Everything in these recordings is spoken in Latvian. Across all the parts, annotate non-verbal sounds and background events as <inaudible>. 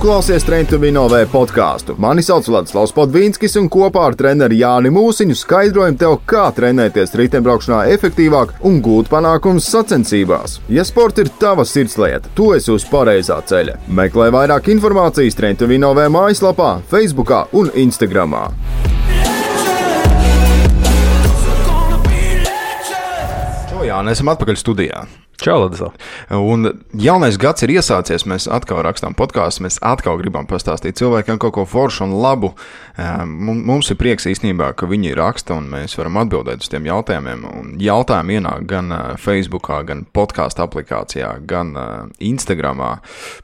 klausies Trendovinovēja podkāstu. Mani sauc Vladislavs Podvīnskis, un kopā ar treneru Jāni Mūsiņu skaidrojam tev, kā trenēties riteņbraukšanā efektīvāk un gūt panākumus sacensībās. Ja sports ir tava sirdslieta, tu esi uz pareizā ceļa. Meklē vairāk informācijas Trendovinovēja mājaslapā, Facebook un Instagram. Jā, mēs esam atpakaļ studijā. Čau, Ladislau. Un jaunais gads ir iesācies. Mēs atkal rakstām podkāstu. Mēs atkal gribam pastāstīt cilvēkiem kaut ko foršu un labu. Mums ir prieks īstenībā, ka viņi raksta un mēs varam atbildēt uz tiem jautājumiem. Un jautājumi ienāk gan Facebook, gan podkāstu aplikācijā, gan Instagram.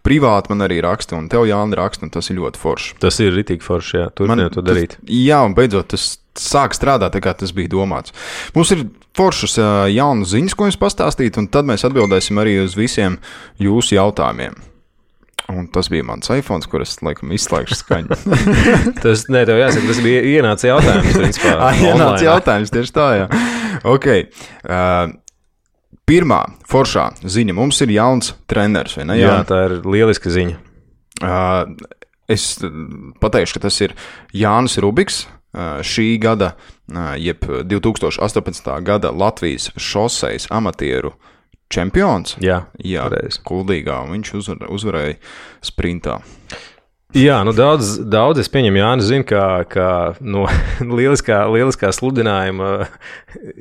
Privāti man arī raksta, un tev Jānis raksta, un tas ir ļoti forši. Tas ir rītīgi forši, jā. Turpiniet to darīt. Tas, jā, un beidzot tas sāk strādāt tā, kā tas bija domāts. Mums ir foršas jaunas ziņas, ko jums pastāstīt, un tad mēs atbildēsim arī uz visiem jūsu jautājumiem. Un tas bija mans iPhone, kurš laikam izslēgšu skaņu. <laughs> tas, nē, tev jāsaka, tas bija ienācis jautājums. Principā, <laughs> ah, ienācis jautājums tieši tā, jā. Ok. Uh, pirmā foršā ziņa. Mums ir jauns treneris, vai ne? Jā, jā tā ir lieliska ziņa. Uh, es pateikšu, ka tas ir Jānis Rubiks šī gada, jeb 2018. gada Latvijas šoseis amatieru čempions. Jā, jā kuldīgā, un viņš uzvar, uzvarēja sprintā. Jā, nu daudz, daudz es pieņemu, Jānis, zina, ka, ka no <laughs> lieliskā, lieliskā sludinājuma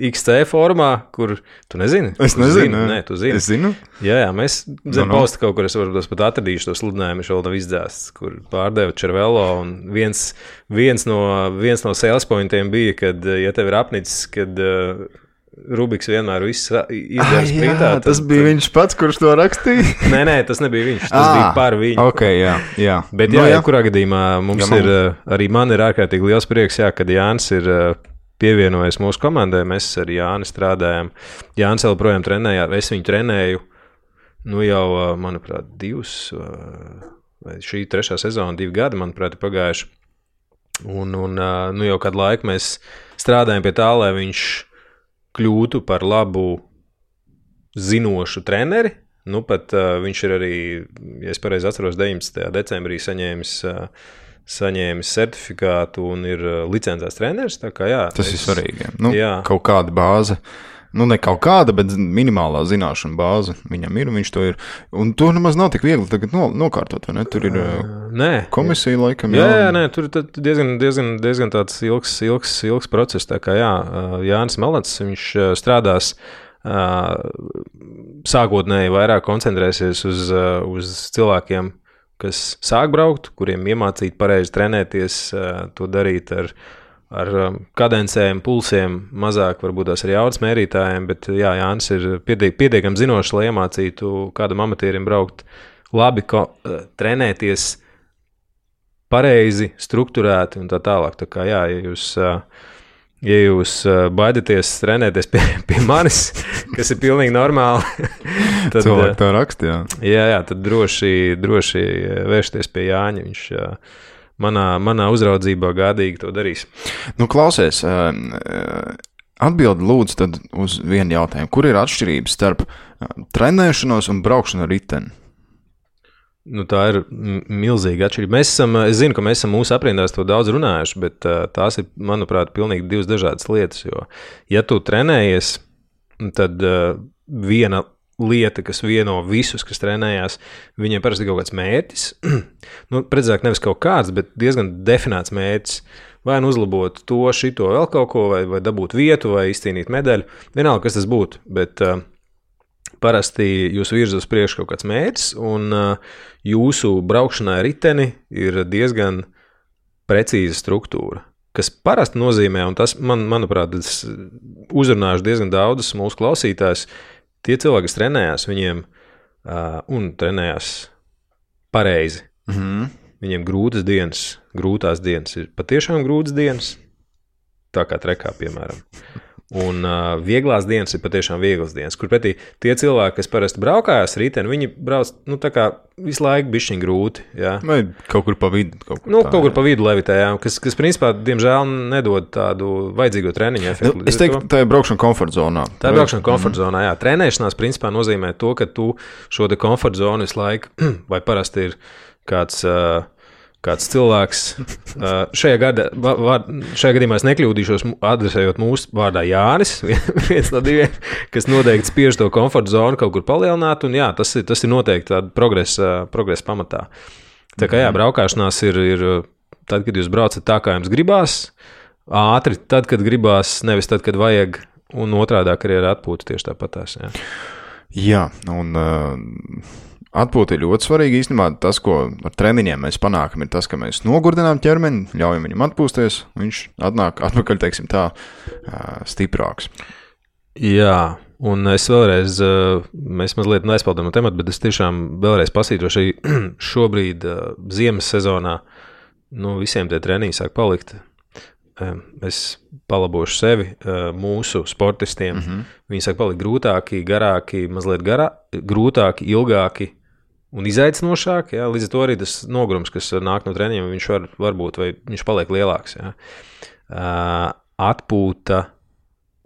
XC formā, kur tu nezini. Es nezinu, zini, nē, tu zini. Es zinu. Jā, jā mēs zem no, no. posta kaut kur, es varbūt pat atradīšu to sludinājumu, viņš vēl nav izdzēsts, kur pārdeva Červelo, un viens, viens, no, viens no sales pointiem bija, kad, ja tev ir apnicis, kad uh, Rubiks vienmēr izdara sprintā. Tad, tas bija viņš pats, kurš to rakstīja. <laughs> nē, nē, tas nebija viņš. Tas à, bija par viņu. Okay, jā, jā. Bet, jā, no, jā. kurā gadījumā mums jā, ir arī man ir ārkārtīgi liels prieks, jā, kad Jānis ir pievienojies mūsu komandai. Mēs ar Jāni strādājam. Jānis joprojām trenējā, es viņu trenēju nu jau, manuprāt, divus, vai šī trešā sezona, divi gadi, manuprāt, ir pagājuši. Un, un nu jau kādu laiku mēs strādājam pie tā, lai viņš kļūtu par labu zinošu treneri. Nu, pat uh, viņš ir arī, ja es pareizi atceros, 19. decembrī saņēmis, uh, saņēmis certifikātu un ir uh, licencēts treneris. Kā, jā, Tas es, ir svarīgi. Nu, jā. Kaut kāda bāze. Nu, ne kaut kāda, bet minimālā zināšana bāze viņam ir. Viņš to ir. Un to nemaz nav tik viegli no, nokārtot. Tur ir nē, komisija, laikam. Jā, jā, jā nē, tur ir diezgan, diezgan, diezgan tāds ilgs, ilgs, ilgs process. Tā kā jā, Jānis Melats, viņš strādās. Sākotnēji vairāk koncentrēsies uz, uz cilvēkiem, kas sāk braukt, kuriem iemācīt pareizi trenēties, to darīt ar viņu ar um, kadencēm, pulsiem, mazāk varbūt tās ar jaudas mērītājiem, bet jā, Jānis ir pietiek, pietiekami zinošs, lai iemācītu kādam amatierim braukt labi, ko, uh, trenēties pareizi, struktūrēti un tā tālāk. Tā kā jā, ja jūs, uh, ja jūs uh, baidaties trenēties pie, <laughs> pie manis, kas ir pilnīgi normāli, <laughs> tad cilvēki to raksta. Jā, jā, jā tad droši, droši vērsties pie Jāņa. Viņš, manā, manā uzraudzībā gādīgi to darīs. Nu, klausies, atbildi lūdzu uz vienu jautājumu. Kur ir atšķirības starp trenēšanos un braukšanu ar riteni? Nu, tā ir milzīga atšķirība. Mēs esam, es zinu, ka mēs esam mūsu aprindās to daudz runājuši, bet tās ir, manuprāt, pilnīgi divas dažādas lietas. Jo, ja tu trenējies, tad viena lieta, kas vieno visus, kas trenējās. Viņiem parasti ir kaut kāds mērķis. <clears throat> nu, precīzāk, nevis kaut kāds, bet diezgan definēts mērķis. Vai nu uzlabot to, šito, vēl kaut ko, vai, vai dabūt vietu, vai izcīnīt medaļu. Vienalga, kas tas būtu. Bet uh, parasti jūs virzat uz priekšu kaut kāds mērķis, un uh, jūsu braukšanai riteni ir diezgan precīza struktūra. Kas parasti nozīmē, un tas, man, manuprāt, uzrunāšu diezgan daudzus mūsu klausītājus, tie cilvēki, kas trenējās, viņiem uh, un trenējās pareizi. Mm -hmm. Viņiem grūtas dienas, grūtās dienas ir patiešām grūtas dienas, tā kā trekā, piemēram. Un uh, vieglās dienas ir patiešām vieglas dienas, kur pretī tie cilvēki, kas parasti braukājās rītdien, viņi brauc nu, visu laiku bišķiņ grūti. Jā. Vai kaut kur pa vidu. Kaut kur, nu, tā, kaut kur pa vidu levitē, jā, kas, kas principā, diemžēl, nedod tādu vajadzīgo treniņu efektu. Nu, es teiktu, tā ir braukšana komforta zonā. Tā ir braukšana komforta zonā, jā. Trenēšanās principā nozīmē to, ka tu šo komforta zonu visu laiku, <clears throat> vai parasti ir kāds. Uh, kāds cilvēks. Šajā, gada, var, šajā gadījumā es nekļūdīšos, adresējot mūsu vārdā Jānis, <laughs> viens no diviem, kas noteikti spiež to komforta zonu kaut kur palielināt. Un, jā, tas, ir, tas ir noteikti tāda progresa, progresa pamatā. Tā kā jā, mhm. braukšanās ir, ir tad, kad jūs braucat tā, kā jums gribās, ātri, tad, kad gribās, nevis tad, kad vajag, un otrādi arī ar atpūtu tieši tāpatās. Jā. jā, un. Uh Atpūta ir ļoti svarīga. Īstenībā tas, ko ar treniņiem mēs panākam, ir tas, ka mēs nogurdinām ķermeni, ļaujam viņam atpūsties, un viņš atnāk atpakaļ, teiksim, tā stiprāks. Jā, un es vēlreiz, mēs mazliet neaizpildām no temata, bet es tiešām vēlreiz pasītrošu, <clears throat> šobrīd ziemas sezonā nu, visiem tie treniņi sāk palikt. Es palabošu sevi, mūsu sportistiem. Mm -hmm. Viņi sāk palikt grūtāki, garāki, mazliet garā, grūtāki, ilgāki un izaicinošāk. Jā, līdz ar to arī tas nogurums, kas nāk no treniņiem, viņš var, var būt vai viņš paliek lielāks. Jā. Atpūta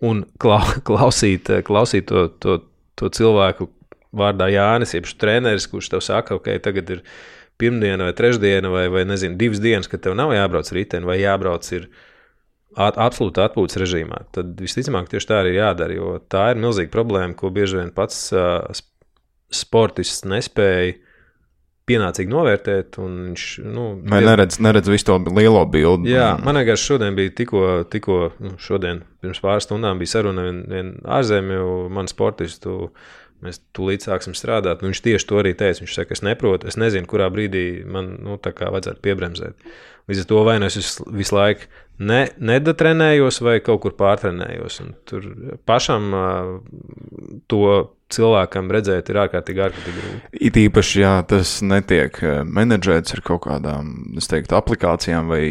un klau, <laughs> klausīt, klausīt to, to, to cilvēku vārdā Jānis, jeb treneris, kurš tev saka, ok, tagad ir pirmdiena vai trešdiena vai, vai nezinu, divas dienas, kad tev nav jābrauc rītdien vai jābrauc ir at, absolūti atpūtas režīmā. Tad visticamāk tieši tā arī jādara, jo tā ir milzīga problēma, ko bieži vien pats uh, sportists nespēja pienācīgi novērtēt. Viņš nu, Vai neredz, neredz visu to lielo bildi? Jā, man liekas, šodien bija tikko, tikko nu, šodien, pirms pāris stundām bija saruna ar vienu vien ārzemju manu sportistu. Mēs tūlīt sāksim strādāt. Nu, viņš tieši to arī teica. Viņš saka, es neprotu, es nezinu, kurā brīdī man nu, vajadzētu piebremzēt. Līdz ar to vai nu es visu, visu laiku ne, nedatrenējos, vai kaut kur pārtrenējos. Un tur pašam to cilvēkam redzēt, ir ārkārtīgi, ārkārtīgi grūti. It īpaši, ja tas netiek eh, menedžēts ar kaut kādām, es teiktu, aplikācijām vai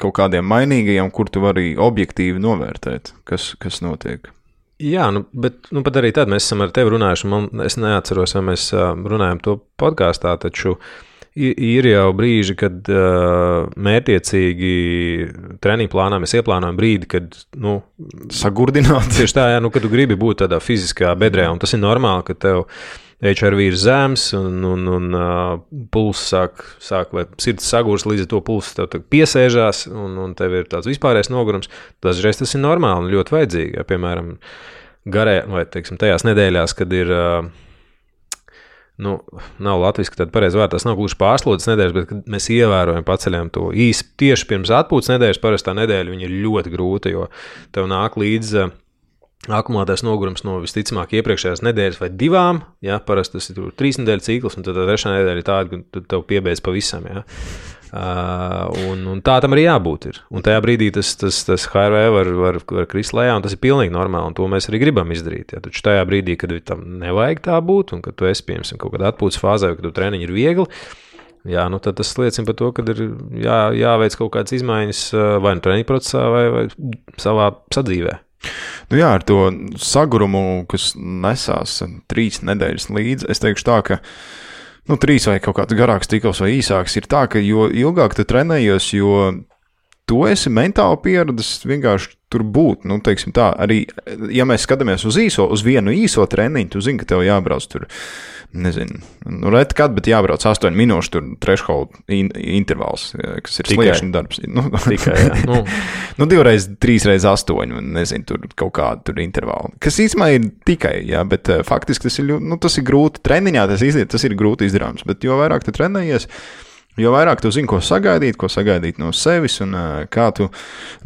kaut kādiem mainīgajiem, kur tu vari objektīvi novērtēt, kas, kas notiek. Jā, nu, bet nu, arī tad mēs esam ar tevi runājuši. Man, es neatceros, vai mēs runājam to podkāstā, taču uh, ir jau brīži, kad uh, mērķiecīgi treniņu plānā mēs ieplānojam brīdi, kad nu, sagurdināt. <laughs> Tieši tā, jā, nu, kad tu gribi būt tādā fiziskā bedrē, un tas ir normāli, ka tev HRV ir zems, un, un, un uh, pulss sāk, sāk, vai sirds sagūst, līdz ar to pulss tev piesēžās, un, un tev ir tāds vispārējais nogurums. Dažreiz tas ir normāli un ļoti vajadzīgi. Ja, piemēram, garē, vai teiksim, tajās nedēļās, kad ir. Uh, nu, nav latviešu tāda pareiza vārda. Tas nav gluži pārslodzes nedēļas, bet mēs ievērojam, paceļam to īsi tieši pirms atpūtas nedēļas. Parastā nedēļa ir ļoti grūta, jo tev nāk līdzi. Uh, akumulētais nogurums no visticamāk iepriekšējās nedēļas vai divām. Ja, parasti tas ir trīs nedēļu cikls, un tad trešā nedēļa ir tāda, ka tev piebeidz pavisam. Ja. Uh, un, un tā tam arī jābūt. Ir. Un tajā brīdī tas, tas, tas HRV var, var, var krist lejā, un tas ir pilnīgi normāli. Un to mēs arī gribam izdarīt. Ja. Taču tajā brīdī, kad tam nevajag tā būt, un kad tu esi piemēram kaut kādā atpūtas fāzē, kad tu treniņi ir viegli. Jā, nu tad tas liecina par to, ka ir jā, jāveic kaut kādas izmaiņas vai nu treniņu procesā, vai, vai savā sadzīvē. Nu jā, ar to sagurumu, kas nesās trīs nedēļas līdzi, es teikšu tā, ka uh, nu, trīs vai kaut kāds garāks cikls vai īsāks, ir tā, ka jo ilgāk tu trenējies, jo tu esi mentāli pieradis vienkārši tur būt. Nu, tā, arī, ja mēs skatāmies uz īso, uz vienu īso treniņu, tu zini, ka tev jābrauc tur. Nezinu, nu, reti kad, bet jābrauc 8 minūšu tur threshold in, intervāls, kas ir sliekšņa darbs. Nu, <laughs> Tikai, nu. <laughs> nu, divreiz, trīs reizes astoņi, un nezinu, tur kaut kāda tur intervāla. Kas īstenībā ir tikai, jā, bet uh, faktiski tas ir, nu, tas ir grūti. Treniņā tas, izdiet, tas ir grūti izdarāms, bet jo vairāk tu trenējies, Jo vairāk tu zini, ko sagaidīt, ko sagaidīt no sevis un kā tu,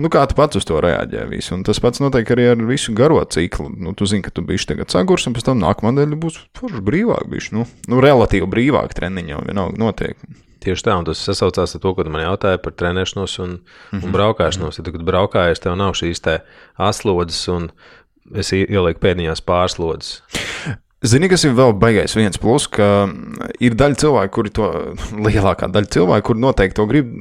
nu, kā tu pats uz to reaģē. Visu. Un tas pats notiek arī ar visu garo ciklu. Nu, tu zini, ka tu biji tagad sagurs, un pēc tam nākamā nedēļa būs forši brīvāk. Bišķi, nu, nu, relatīvi brīvāk treniņā vienalga notiek. Tieši tā, un tas sasaucās ar to, ko man jautāja par trenēšanos un, mm -hmm. un braukšanos. Ja tu braukājies, tev nav šīs aslodzes, un es ielieku pēdiņās pārslodzes. Zini, kas ir vēl baigais viens plus, ka ir daļa cilvēku, kuri to <laughs> lielākā daļa cilvēku, kur noteikti to grib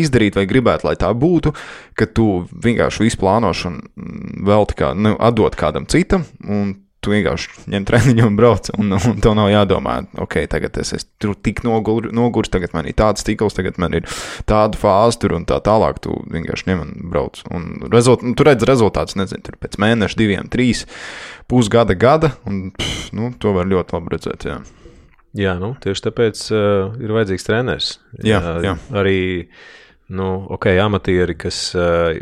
izdarīt vai gribētu, lai tā būtu, ka tu vienkārši visu plānošanu velti kā, nu, atdot kādam citam, un tu vienkārši ņem treniņu un brauc, un, un tev nav jādomā, ok, tagad es esmu tik nogur, nogurs, tagad man ir tāds stikls, tagad man ir tāda fāze tur un tā tālāk. Tu vienkārši ņem un brauc. Un rezult, nu, tu redz rezultātus, nezinu, tur pēc mēneša, diviem, trīs, pusgada, gada, un pff, nu, to var ļoti labi redzēt. Jā. Jā, nu, tieši tāpēc uh, ir vajadzīgs treneris. Jā, jā. Arī nu, okay, amatieri, kas uh,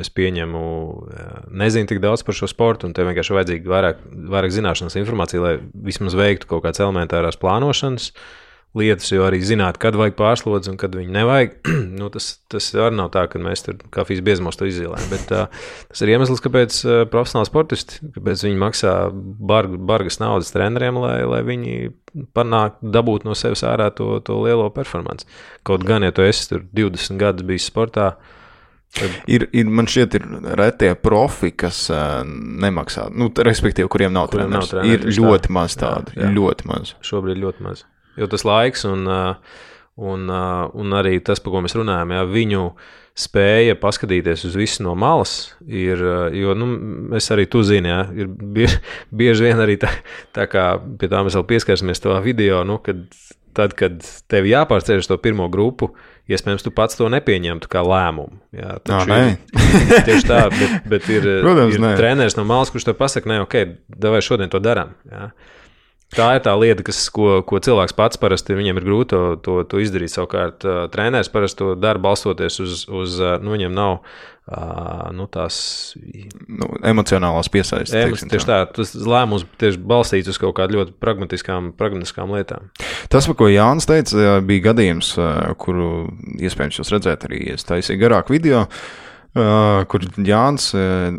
es pieņemu, uh, nezina tik daudz par šo sportu, un tev vienkārši vajadzīga vairāk, vairāk zināšanas, informācija, lai vismaz veiktu kaut kādas elementārās plānošanas. Uh, lietas, jo arī zināt, kad vajag pārslodzi un kad viņu nevajag. <clears throat> nu, tas, tas arī nav tā, ka mēs tur kafijas biezumos to izzīmējam. Bet uh, tas ir iemesls, kāpēc uh, profesionāli sportisti, kāpēc viņi maksā barg, bargas naudas treneriem, lai, lai viņi panāktu, dabūt no sevis ārā to, to lielo performanci. Kaut gan, ja tu esi 20 gadus bijis sportā. Ir, ir, man šķiet, ir retie profi, kas uh, nemaksā, nu, respektīvi, kuriem nav kuriem treneris. Nav treneris ir ļoti tā. maz tādu. Jā, jā. Ļoti maz. Šobrīd ļoti maz. Jo tas laiks un, un, un arī tas, par ko mēs runājam, jā, viņu spēja paskatīties uz visu no malas, ir, jo nu, es arī tu zini, jā, ir bieži, <laughs> bieži vien arī tā, tā kā pie tā mēs vēl pieskarsimies tajā video, nu, kad, tad, kad tev jāpārceļ uz to pirmo grupu, iespējams, tu pats to nepieņemtu kā lēmumu. Jā, Nā, nē. <laughs> tieši tā, bet, bet ir, Protams, ir treneris no malas, kurš tev pasaka, nē, ok, vai šodien to darām. Jā. Tā ir tā lieta, kas, ko, ko cilvēks pats parasti viņam ir grūti to, to, to izdarīt. Savukārt, treneris parasti to dara balstoties uz, uz nu, viņam nav uh, nu, tās nu, emocionālās piesaistes. Emos, tieši tā, tas lēmums tieši balstīts uz kaut kādām ļoti pragmatiskām, pragmatiskām lietām. Tas, ko Jānis teica, bija gadījums, kuru iespējams jūs redzēt arī, es taisīju garāku video. Uh, kur Jānis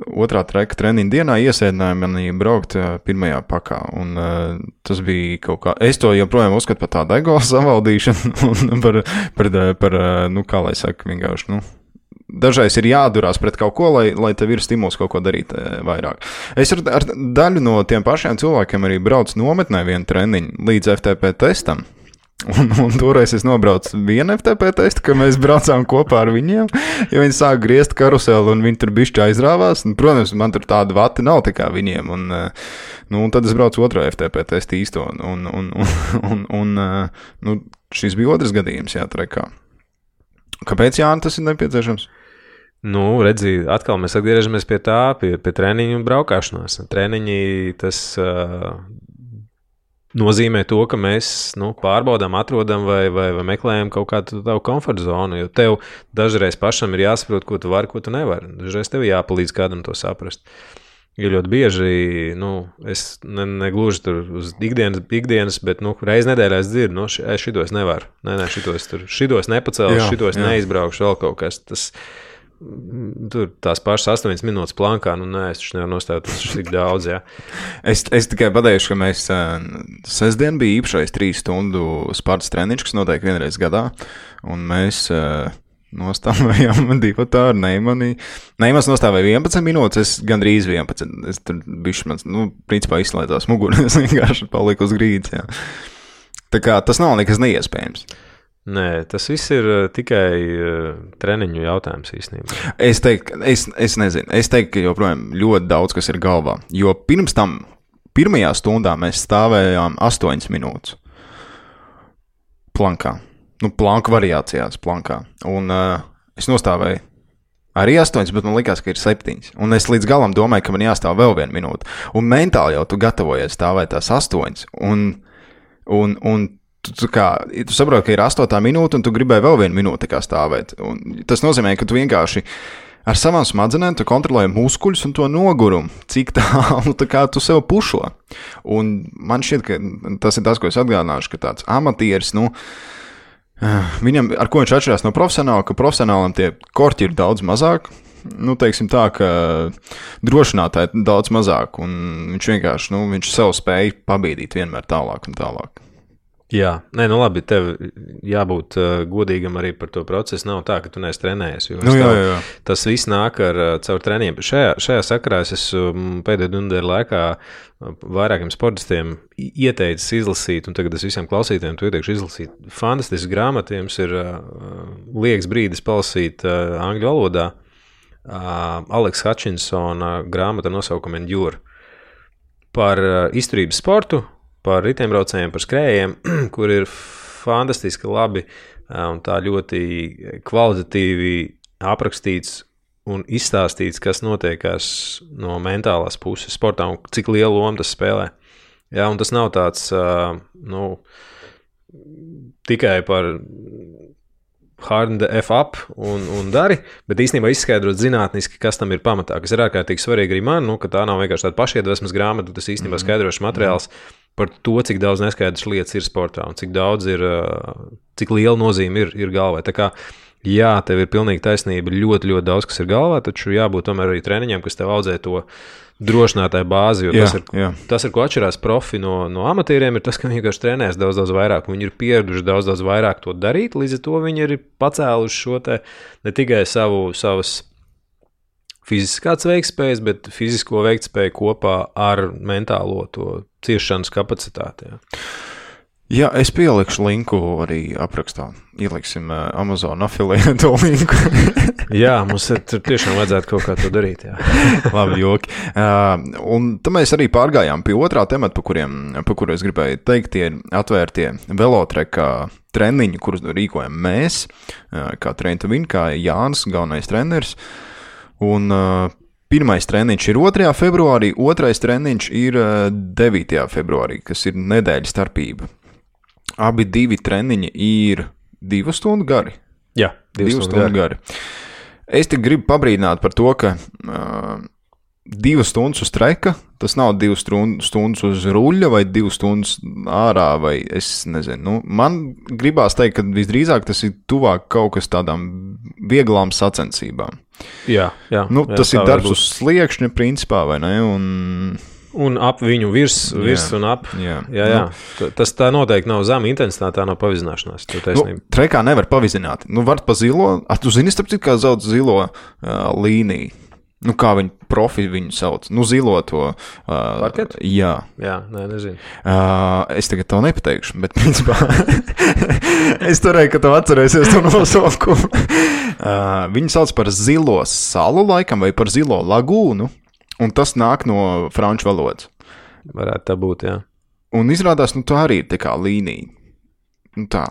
otrā treka treniņa dienā iesēdināja mani braukt pirmajā pakā. Un, tas bija kaut kā, es to joprojām uzskatu par tādu ego <laughs> savaldīšanu un par, par, par nu, kā lai saka, vienkārši. Nu, Dažreiz ir jādurās pret kaut ko, lai, lai tev ir stimuls kaut ko darīt vairāk. Es ar, ar daļu no tiem pašiem cilvēkiem arī braucu nometnē vienu treniņu līdz FTP testam. Un, un toreiz es nobraucu vienu FTP testu, ka mēs braucām kopā ar viņiem. Ja viņi sāk griezt karuseli un viņi tur bišķi aizrāvās, un, protams, man tur tāda vati nav tā kā viņiem. Un, eh, nu, un tad es braucu otro FTP testu īsto. Un, un, un, un, un, eh, nu, šis bija otrs gadījums, jā, trekā. Kāpēc Jānis tas ir nepieciešams? Nu, redzi, atkal mēs atgriežamies pie tā, pie, pie treniņu un braukšanās. Treniņi tas uh, nozīmē to, ka mēs nu, pārbaudām, atrodam vai, vai, vai meklējam kaut kādu tavu komforta zonu. Jo tev dažreiz pašam ir jāsaprot, ko tu vari, ko tu nevari. Dažreiz tev jāpalīdz kādam to saprast. Jo ļoti bieži, nu, es ne, negluži tur uz ikdienas, ikdienas bet nu, reizē nedēļā es dzirdu, nu, šitos nevaru. Nē, nē, šitos, tur, šitos nepacelšu, šitos jā. neizbraukšu, vēl kaut kas. Tas, Tur tās pašas astoņas minūtes plankā, nu, nē, es taču nevaru nostāt uz tik daudz. Jā. <laughs> es, es tikai pateikšu, ka mēs sestdien bija īpašais trīs stundu spārts treniņš, kas notiek vienreiz gadā, un mēs nostājām <laughs> divu tādu neimani. Neimans nostāvēja 11 minūtes, es gandrīz 11. Es tur biju, man, nu, principā izslēdzās mugurā, es <laughs> vienkārši paliku uz grīdas. Jā. Tā kā tas nav nekas neiespējams. Nē, tas viss ir uh, tikai uh, treniņu jautājums īstenībā. Es teiktu, es, es nezinu, es teiktu, ka joprojām ļoti daudz kas ir galvā. Jo pirms tam, pirmajā stundā mēs stāvējām 8 minūtes plankā. Nu, planka variācijās, plankā. Un uh, es nostāvēju arī 8, bet man liekas, ka ir 7. Un es līdz galam domāju, ka man jāstāv vēl viena minūte. Un mentāli jau tu gatavojies stāvēt tās 8. Un, un, un tu, tu, kā, tu saproti, ka ir astotā minūte, un tu gribēji vēl vienu minūti stāvēt. Un tas nozīmē, ka tu vienkārši ar savām smadzenēm kontrolē muskuļus un to nogurumu, cik tālu tā <laughs> tu sev pušo. Un man šķiet, ka tas ir tas, ko es atgādināšu, ka tāds amatieris, nu, viņam, ar ko viņš atšķirās no profesionāla, ka profesionālam tie korķi ir daudz mazāk. Nu, teiksim tā, ka drošinātāji daudz mazāk, un viņš vienkārši, nu, viņš sev spēja pabīdīt vienmēr tālāk un tālāk. Jā, nē, nu labi, tev jābūt uh, godīgam arī par to procesu. Nav tā, ka tu neesi trenējies. Nu, jā, jā, jā. Tas viss nāk ar uh, caur treniņiem. Šajā, šajā sakarā es um, pēdējo nedēļu laikā uh, vairākiem sportistiem ieteicis izlasīt, un tagad es visiem klausītājiem to ieteikšu izlasīt. Fantastisks grāmatā jums ir uh, liekas brīdis palasīt uh, angļu valodā. Uh, Aleks Hutchinsona grāmata nosaukumā Endure par izturības sportu par riteņbraucējiem, par skrējējiem, <clears throat> kur ir fantastiski labi un tā ļoti kvalitatīvi aprakstīts un izstāstīts, kas notiekās no mentālās puses sportā un cik lielu lomu tas spēlē. Jā, un tas nav tāds, nu, tikai par hard F up un, un dari, bet īstenībā izskaidrot zinātniski, kas tam ir pamatā, kas ir ārkārtīgi svarīgi arī man, nu, ka tā nav vienkārši tāda pašiedvesmas grāmata, tas īstenībā mm. skaidrošs materiāls par to, cik daudz neskaidrs lietas ir sportā un cik daudz ir, cik liela nozīme ir, ir galvā. Tā kā Jā, tev ir pilnīgi taisnība. Ļoti, ļoti daudz kas ir galvā, taču jābūt tomēr arī treniņiem, kas tev audzē to drošinātāju bāzi. Jā, tas, ir, jā. tas, ir, ko atšķirās profi no, no amatieriem, ir tas, ka viņi vienkārši trenēs daudz, daudz vairāk. Viņi ir pieraduši daudz, daudz vairāk to darīt. Līdz ar to viņi ir pacēluši šo ne tikai savu, savas fiziskās veiktspējas, bet fizisko veiktspēju kopā ar mentālo to ciešanas kapacitāti. Jā. Jā, es pielikšu linku arī aprakstā. Ieliksim uh, Amazon afiliētu <laughs> linku. jā, mums tur tiešām vajadzētu kaut kā to darīt. <laughs> Labi, joki. Uh, un tad mēs arī pārgājām pie otrā temata, pa, kuriem, pa kuru es gribēju teikt, tie ir atvērtie velotreka treniņi, kurus rīkojam mēs, uh, kā Trenta Viņa, kā Jānis, galvenais treneris. Un uh, Pirmais treniņš ir 2. februārī, otrais treniņš ir 9. februārī, kas ir nedēļas starpība. Abi divi treniņi ir divu stundu gari. Jā, divu, divu stundu, stundu gari. gari. Es te gribu pabrīdināt par to, ka uh, divas stundas uz treka, tas nav divas stundas uz ruļļa vai divas stundas ārā, vai es nezinu. Nu, man gribās teikt, ka visdrīzāk tas ir tuvāk kaut kas tādām vieglām sacensībām. Jā, jā, nu, jā tas ir darbs uz sliekšņa, principā, vai ne? Un Un ap viņu virs, virs jā, un ap. Jā, jā, jā. Nu, tas tā noteikti nav zema intensitāte, tā nav pavizināšanās. Nu, trekā nevar pavizināt. Nu, var pa zilo, a, tu zini, starp citu, kā sauc zilo uh, līniju. Nu, kā viņi profi viņu sauc? Nu, zilo to. Uh, Parketu? Jā. Jā, nē, nezinu. Uh, es tagad to nepateikšu, bet principā <laughs> es turēju, ka tu atcerēsies to nosaukumu. uh, viņi sauc par zilo salu laikam vai par zilo lagūnu. Un tas nāk no franču valodas. Varētu tā būt, jā. Un izrādās, nu, tā arī ir tā kā līnija. Nu, tā.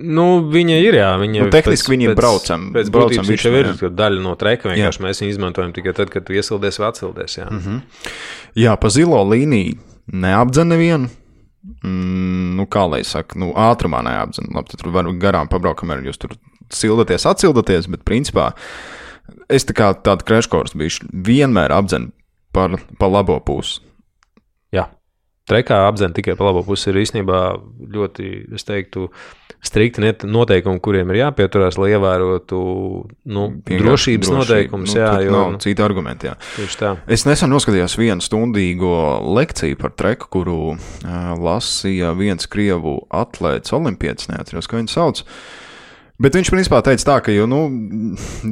Nu, viņa ir, jā, viņa nu, tehniski pēc, viņa ir braucama. Pēc braucam viņš jau ir daļa no treka, vienkārši jā. mēs viņu izmantojam tikai tad, kad tu iesildies vai atsildies, jā. Mm -hmm. Jā, pa zilo līniju neapdzen nevienu. Mm, nu, kā lai saka, nu, ātrumā neapdzen. Labi, tur var garām pabraukt, kamēr jūs tur sildaties, atsildaties, bet principā es tā kā tādu kreškors bijuši vienmēr apdzenu par, par labo pusi. Jā, trekā apzināti tikai par labo pusi ir īstenībā ļoti, es teiktu, strikti noteikumi, kuriem ir jāpieturās, lai ievērotu nu, Vienkārši drošības noteikumus. Nu, jā, jo nav nu, citu argumentu. Es nesen noskatījos vienu stundīgo lekciju par treku, kuru uh, lasīja viens krievu atlēts, olimpietis, neatceros, kā viņu sauc. Uh, Bet viņš principā teica tā, ka, jo, nu,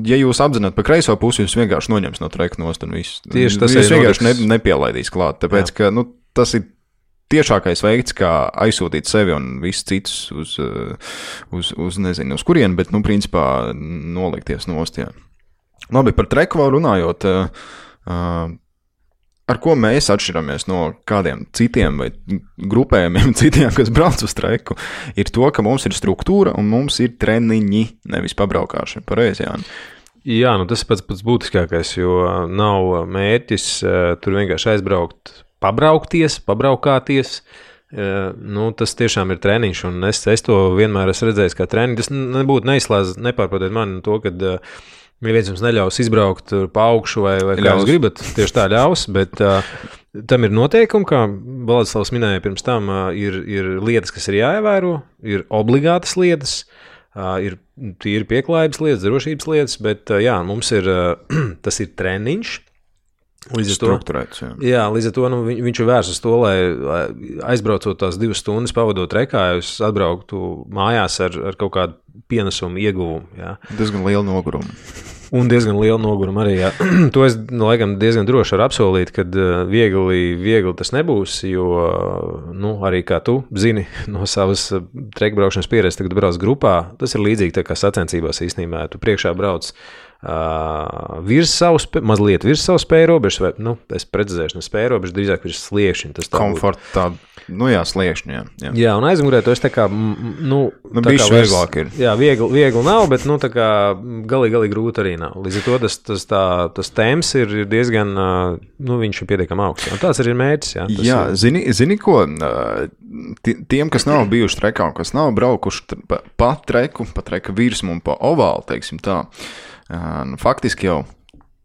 ja jūs apzināt pa kreiso pusi, jūs vienkārši noņems no treka nost un viss. Tieši tas jūs vienkārši ne, nepielaidīs klāt. Tāpēc, Jā. ka, nu, tas ir tiešākais veids, kā aizsūtīt sevi un visus citus uz, uz, uz nezinu, uz kurien, bet, nu, principā nolikties nost. Jā. Labi, par treku vēl runājot. Uh, ar ko mēs atšķiramies no kādiem citiem vai grupējumiem, <laughs> citiem, kas brauc uz streku, ir to, ka mums ir struktūra un mums ir treniņi, nevis pabraukšana. Pareizi, Jā. Jā, nu tas pats, pats būtiskākais, jo nav mērķis uh, tur vienkārši aizbraukt, pabraukties, pabraukāties. Uh, nu, tas tiešām ir treniņš, un es, es to vienmēr esmu redzējis kā treniņu. Tas nebūtu neizslēdz, nepārprotiet mani to, ka uh, Ja viens jums neļaus izbraukt pa augšu, vai, vai kā jūs gribat, tieši tā ļaus. Bet uh, tam ir noteikumi, kā Balādslavs minēja pirms tam, uh, ir, ir lietas, kas ir jāievēro, ir obligātas lietas. Uh, ir tīri pieklājības lietas, drošības lietas, bet uh, jā, mums ir uh, <clears throat> tas ir treniņš, Līdz ar to, jā. Jā, līdz ar to nu, viņ, viņš ir vērsts uz to, lai aizbraucot tās divas stundas, pavadot rekā, jūs atbrauktu mājās ar, ar kaut kādu pienesumu, ieguvumu. Jā. Diezgan lielu nogurumu. Un diezgan liela noguruma arī. Jā. <clears throat> to es nu, laikam, diezgan droši varu apsolīt, ka viegli, viegli tas nebūs. Jo nu, arī kā tu zini <laughs> no savas trekbraukšanas pieredzes, kad brauc grupā, tas ir līdzīgi kā sacensībās īstenībā. Tu priekšā brauc uh, virs savas, mazliet virs savas spēju robežas, vai nu, es precizēšu, ne spēju robežas, drīzāk virs sliekšņa. Komforta. Nu jā, sliekšņi. Jā, jā. Jā, un aizmugurē to es tā kā, nu, Nu, tā kā vieglāk ir. Jā, viegli, viegli nav, bet, nu, tā kā galīgi, galīgi grūti arī nav. Līdz ar to tas, tas, tā, tas temps ir diezgan, nu, viņš ir pietiekami augsts. Un tāds arī ir mērķis, jā. Tas Jā, ir, zini, zini ko? Tiem, kas nav bijuši trekā, un kas nav braukuši pa, pa treku, pa treka virsmu un pa ovālu, teiksim tā, nu, faktiski jau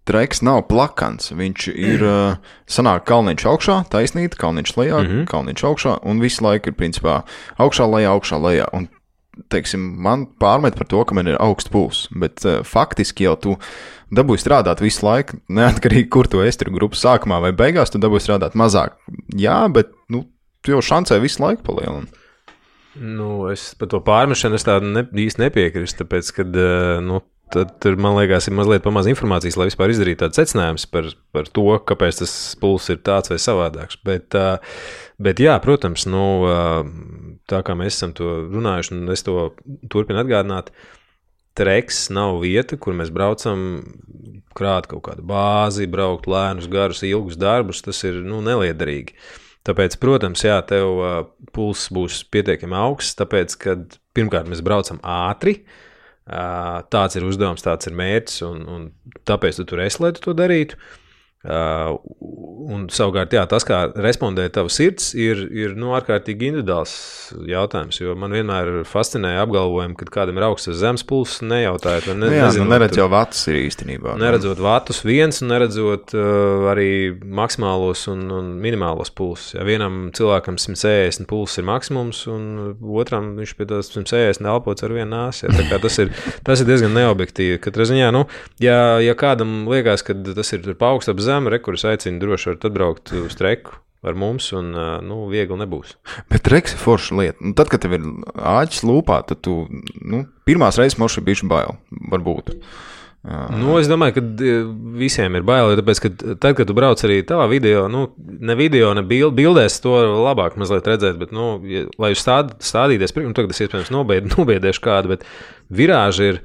treks nav plakans. Viņš ir ā, <clears throat> sanāk kalniņš augšā, taisnība, kalniņš lejā, mm -hmm. kalniņš augšā, un visu laiku ir principā augšā, lejā, augšā, lejā. Un, teiksim, man pārmet par to, ka man ir augsts pulss, bet uh, faktiski jau tu dabūji strādāt visu laiku, neatkarīgi, kur tu esi tur grupas sākumā vai beigās, tu dabūji strādāt mazāk. Jā, bet nu, tu jau šancē visu laiku palielini. nu, es par to pārmešanu es tādu ne, īsti nepiekrītu, tāpēc, ka, ā, nu, tad tur, man liekas, ir mazliet pamaz informācijas, lai vispār izdarītu tādu secinājumu par, par to, kāpēc tas pulss ir tāds vai savādāks. Bet, bet jā, protams, nu, tā kā mēs esam to runājuši, un es to turpinu atgādināt, treks nav vieta, kur mēs braucam krāt kaut kādu bāzi, braukt lēnus, garus, ilgus darbus. Tas ir nu, neliederīgi. Tāpēc, protams, jā, tev pulss būs pietiekami augsts, tāpēc, ka pirmkārt mēs braucam ātri. Uh, tāds ir uzdevums, tāds ir mērķis, un, un tāpēc tu tur esi, lai tu to darītu. Uh, un savukārt, jā, tas, kā respondē tava sirds, ir, ir nu, ārkārtīgi individuāls jautājums. Jo man vienmēr fascinēja apgalvojumi, ka kādam ir augsts vai zems pulss, nejautājot, vai ne, Nu, jā, nezinot, nu, neredz jau vats ir īstenībā. nu. Neredzot vatus viens, un neredzot uh, arī maksimālos un, un minimālos pulsus. Ja vienam cilvēkam 160 pulss ir maksimums, un otram viņš pie tās 160 elpots ar vienu nāsi. Ja. Tas, ir, tas ir diezgan neobjektīvi. Katrā ziņā, nu, ja, ja kādam liekas, ka tas ir pa augstu ap zemu, rekurors aicina droši varat atbraukt uz treku. Ar mums, un uh, nu, viegli nebūs. Bet reks ir forša lieta. Nu, tad, kad tev ir āķis lūpā, tad tu nu, pirmās reizes šī bija bail. Varbūt. Nu, es domāju, ka visiem ir bail, tāpēc, ka tad, kad tu brauc arī tādā video, nu, ne video, ne bild, bildēs, to labāk redzēt, bet, nu, ja, lai jūs stād, stādīties, nu, tagad es iespējams nobied, <laughs> nobiedēšu kādu, bet virāži ir,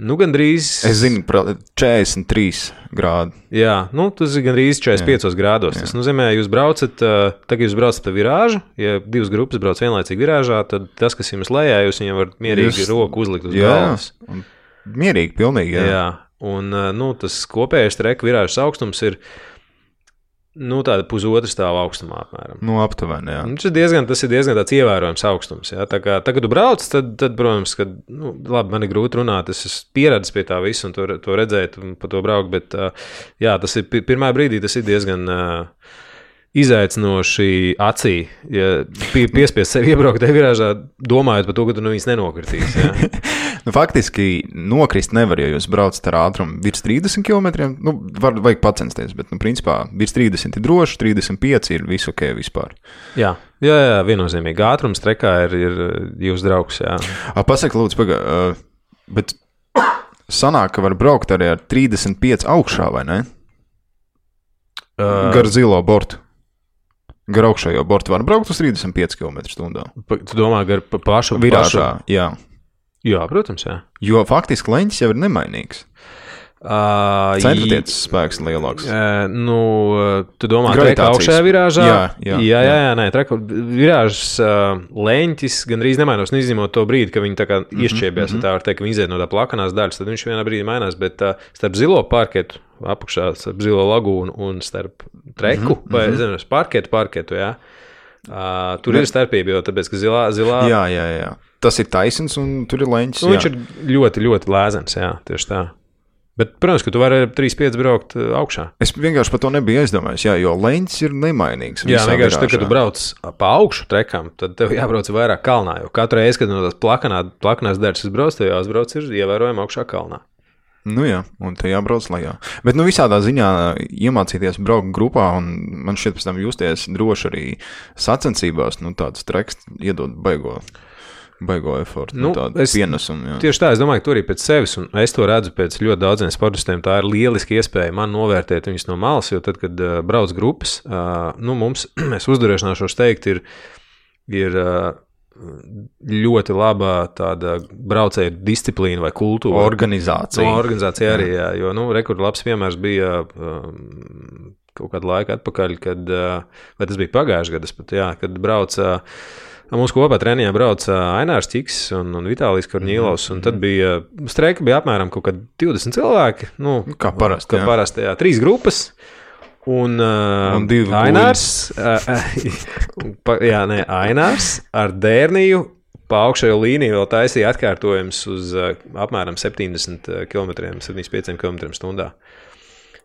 nu, gandrīz. Es zinu, pra- 43 grādi. Jā, nu, tas ir gandrīz 45 jā. grādos. Tas nozīmē, ja jūs braucat, uh, tagad jūs braucat pa virāžu, ja divas grupas brauc vienlaicīgi virāžā, tad tas, kas jums lejā, jūs viņam varat mierīgi Jūs- roku uzlikt uz Jā, galvas. mierīgi, pilnīgi. Jā. Jā. jā, un nu, tas kopējais treka virāžas augstums ir nu, tāda pusotra stāva augstumā apmēram. Nu, aptuveni. Jā. Un Tas ir diezgan, tas ir diezgan ievērojams augstums. Jā. Tā kā tagad, kad brauc, tad, tad protams, ka, nu, labi, man ir grūti runāt. Es esmu pieradis pie tā visa un to, to redzēt un pa to braukt. Bet, jā, tas ir pi- pirmā brīdī, tas ir diezgan. Uh, Izaicinoši acī, ja pie, piespiest sevi iebraukt tajā virāžā, domājot par to, ka tu no viņas nenokritīs. <laughs> Nu, faktiski nokrist nevar, ja jūs braucat ar ātrumu virs 30 km. Nu, var, vajag pacensties, bet, nu, principā, virs 30 ir droši, 35 ir visu ok vispār. Jā, jā, jā viennozīmīgi. Ātrums trekā ir, ir jūsu draugs. Jā. A, Pasaka, lūdzu, paga, uh, bet sanāk, ka var braukt arī ar 35 augšā, vai ne? Uh, Gar zilo bortu. Gar augšējo bortu var braukt uz 35 km/h. tu domā, ka pa pašu Virāžā, jā. Pašu, jā, protams, jā. Jo faktiski leņķis jau ir nemainīgs. Uh, Centrālais spēks ir lielāks. Uh, nu, tu domā, ka Gravitācijas- augšējā virāžā Jā, jā, jā, jā, jā nē, treka, virāžas uh, leņķis gandrīz nemainās, nu, izņemot to brīdi, kad viņi tā kā Mhm, izšķiebies. Mm -hmm. Tā var teikt, ka viņi iziet no tā plakanās daļas, tad viņš vienā brīdī mainās. Bet uh, starp zilo parketu, apakšā starp zilo lagūnu un starp treku, mm -hmm. vai zinu, uz parketu, parketu, jā. Uh, tur ir starpība, jo tāpēc, ka zilā, zilā Jā, jā, jā. Tas ir taisns un tur ir leņķis. nu, viņš jā. ir ļoti, ļoti lēzens, jā, tieši tā. Bet, protams, ka tu vari ar 3,5 braukt uh, augšā. Es vienkārši par to nebiju aizdomājies, jā, jo leņķis ir nemainīgs. Jā, vienkārši tad, kad tu brauc pa augšu trekam, tad tev jābrauc vairāk kalnā. Jo katru reizi, kad no tās plakanā, plakanās daļas brauc, tev jāuzbrauc ir ievērojami augšā kalnā. Nu jā, un te jābrauc lejā. Bet, nu, visādā ziņā iemācīties braukt grupā, un man šķiet, pēc tam justies droši arī sacensībās, nu, tāds treks iedod baigo, baigo efortu, nu, Nu, tādu es- pienesumu. Jā. Tieši tā, es domāju, ka tu arī pēc sevis, un es to redzu pēc ļoti daudziem sportistiem, tā ir lieliska iespēja man novērtēt viņus no malas, jo tad, kad uh, brauc grupas, uh, nu, mums, <clears throat> es uzdurēšanāšos teikt, ir, ir uh, ļoti laba tāda braucēju disciplīna vai kultūra. Organizācija. No, organizācija arī, jā, jo, nu, rekords labs piemērs bija um, kaut kādu laiku atpakaļ, kad, vai tas bija pagājušajā gadā, kad brauca. Mums kopā treniņā brauca Ainārs Čiks un, un Vitālijs Korņīlovs. Mm -hmm. Tad bija streika, bija apmēram 20 cilvēki. Nu, kā parasti. Kā parasti jā. Trīs grupas. Un, uh, un divi Ainārs, uh, <laughs> jā, nē, Ainārs ar Dērniju pa augšējo līniju vēl taisīja atkārtojumus uz uh, apmēram 70 km, 75 km/h.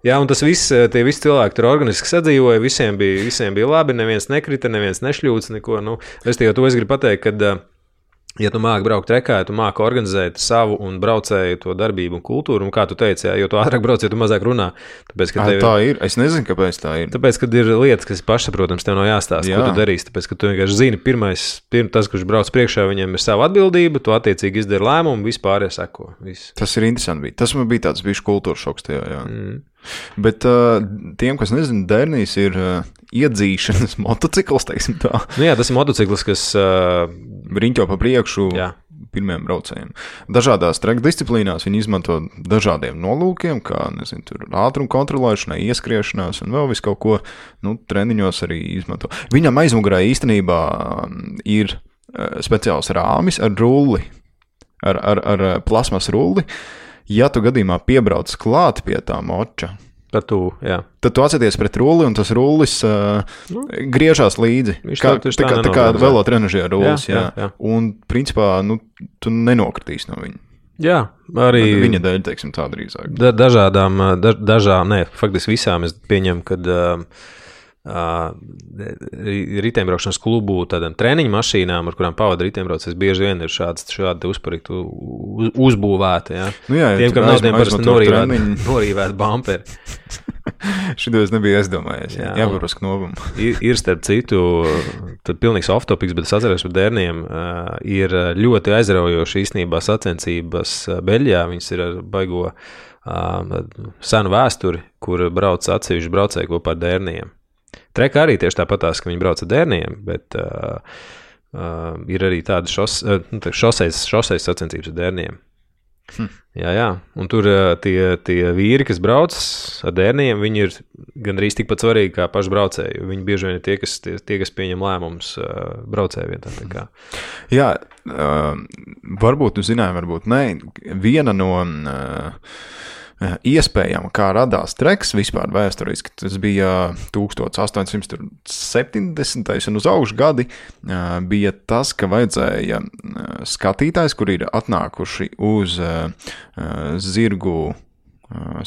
Jā, un tas viss, tie visi cilvēki tur organiski sadzīvoja, visiem bija, visiem bija labi, neviens nekrita, neviens nešļūts neko. Nu, es tikai to es gribu pateikt, ka uh, Ja tu māki braukt trekā, ja tu māki organizēt savu un braucēju to darbību un kultūru, un kā tu teici, jā, jo tu ātrāk brauc, jo tu mazāk runā. Tāpēc, tev... tā ir. Es nezinu, kāpēc tā ir. Tāpēc, kad ir lietas, kas pašsaprotams, tev nav jāstāsta, jā. ko tu darīsi. Tāpēc, ka tu vienkārši zini, pirmais, pirm, tas, kurš brauc priekšā, viņam ir sava atbildība, tu attiecīgi izdari lēmumu, vispār iesako. Viss. Tas ir interesanti. Bija. Tas man bija tāds bijis kultūras šoks tajā. Jā. Mm. Bet uh, tiem, kas nezina, Dārnijas ir uh, iedzīšanas <laughs> motocikls, teiksim tā. Nu jā, tas ir motocikls, kas uh, riņķo pa priekšu. Jā. Pirmiem braucējiem. Dažādās treka disciplīnās viņi izmanto dažādiem nolūkiem, kā nezinu, ātruma kontrolēšanai, ieskriešanās un vēl visu kaut ko. Nu, treniņos arī izmanto. Viņam aizmugurē īstenībā um, ir uh, speciāls rāmis ar rulli, ar, ar, ar plasmas rulli. Uh, ja tu gadījumā piebrauc klāt pie tā moča, Tad tu, jā. tad tu atceries pret rulli, un tas rullis uh, nu, griežās līdzi. Viņš kā, tā, tā, kā, tā kā velotrenažera rullis. Jā, jā. Jā. Un, principā, nu, tu nenokritīs no viņa. Jā, arī viņa dēļ, teiksim, tā drīzāk. Da, dažādām, da, dažām, nē, faktiski visām es pieņemu, ka uh, riteņbraukšanas klubu tādām treniņu mašīnām, ar kurām pavada riteņbraucējs, bieži vien ir šāds, šādi uzparīti uz, uzbūvēti. Ja? Nu jā, Tiem, kam nav tiem parasti norīvēti, norīvēti bumperi. Šito es nebiju aizdomājies. Jā, jāpaprasa knobumu. <laughs> ir, ir starp citu, tad pilnīgs off-topics, bet es atceros par dērniem, ir ļoti aizraujoši īstenībā sacensības Beļģijā. Viņas ir ar baigo senu vēsturi, kur brauc atsevišķi braucēji kopā ar dērniem. Treka arī tieši tāpatās, ka viņi brauc ar dērniem, bet uh, uh, ir arī tādas šos, uh, nu, šoseis, šoseis sacensības ar dērniem. Hm. Jā, jā, un tur uh, tie, tie vīri, kas brauc ar dērniem, viņi ir gandrīz tikpat svarīgi kā paši braucēji. Viņi bieži vien ir tie, kas, tie, tie, kas pieņem lēmumus uh, braucēju vietā. Jā, uh, varbūt jūs zinājāt, varbūt nē. Viena no. Uh, iespējama, kā radās treks vispār vēsturiski. Tas bija 1870. un uz augšu gadi eh, bija tas, ka vajadzēja eh, skatītājs, kur ir atnākuši uz zirgu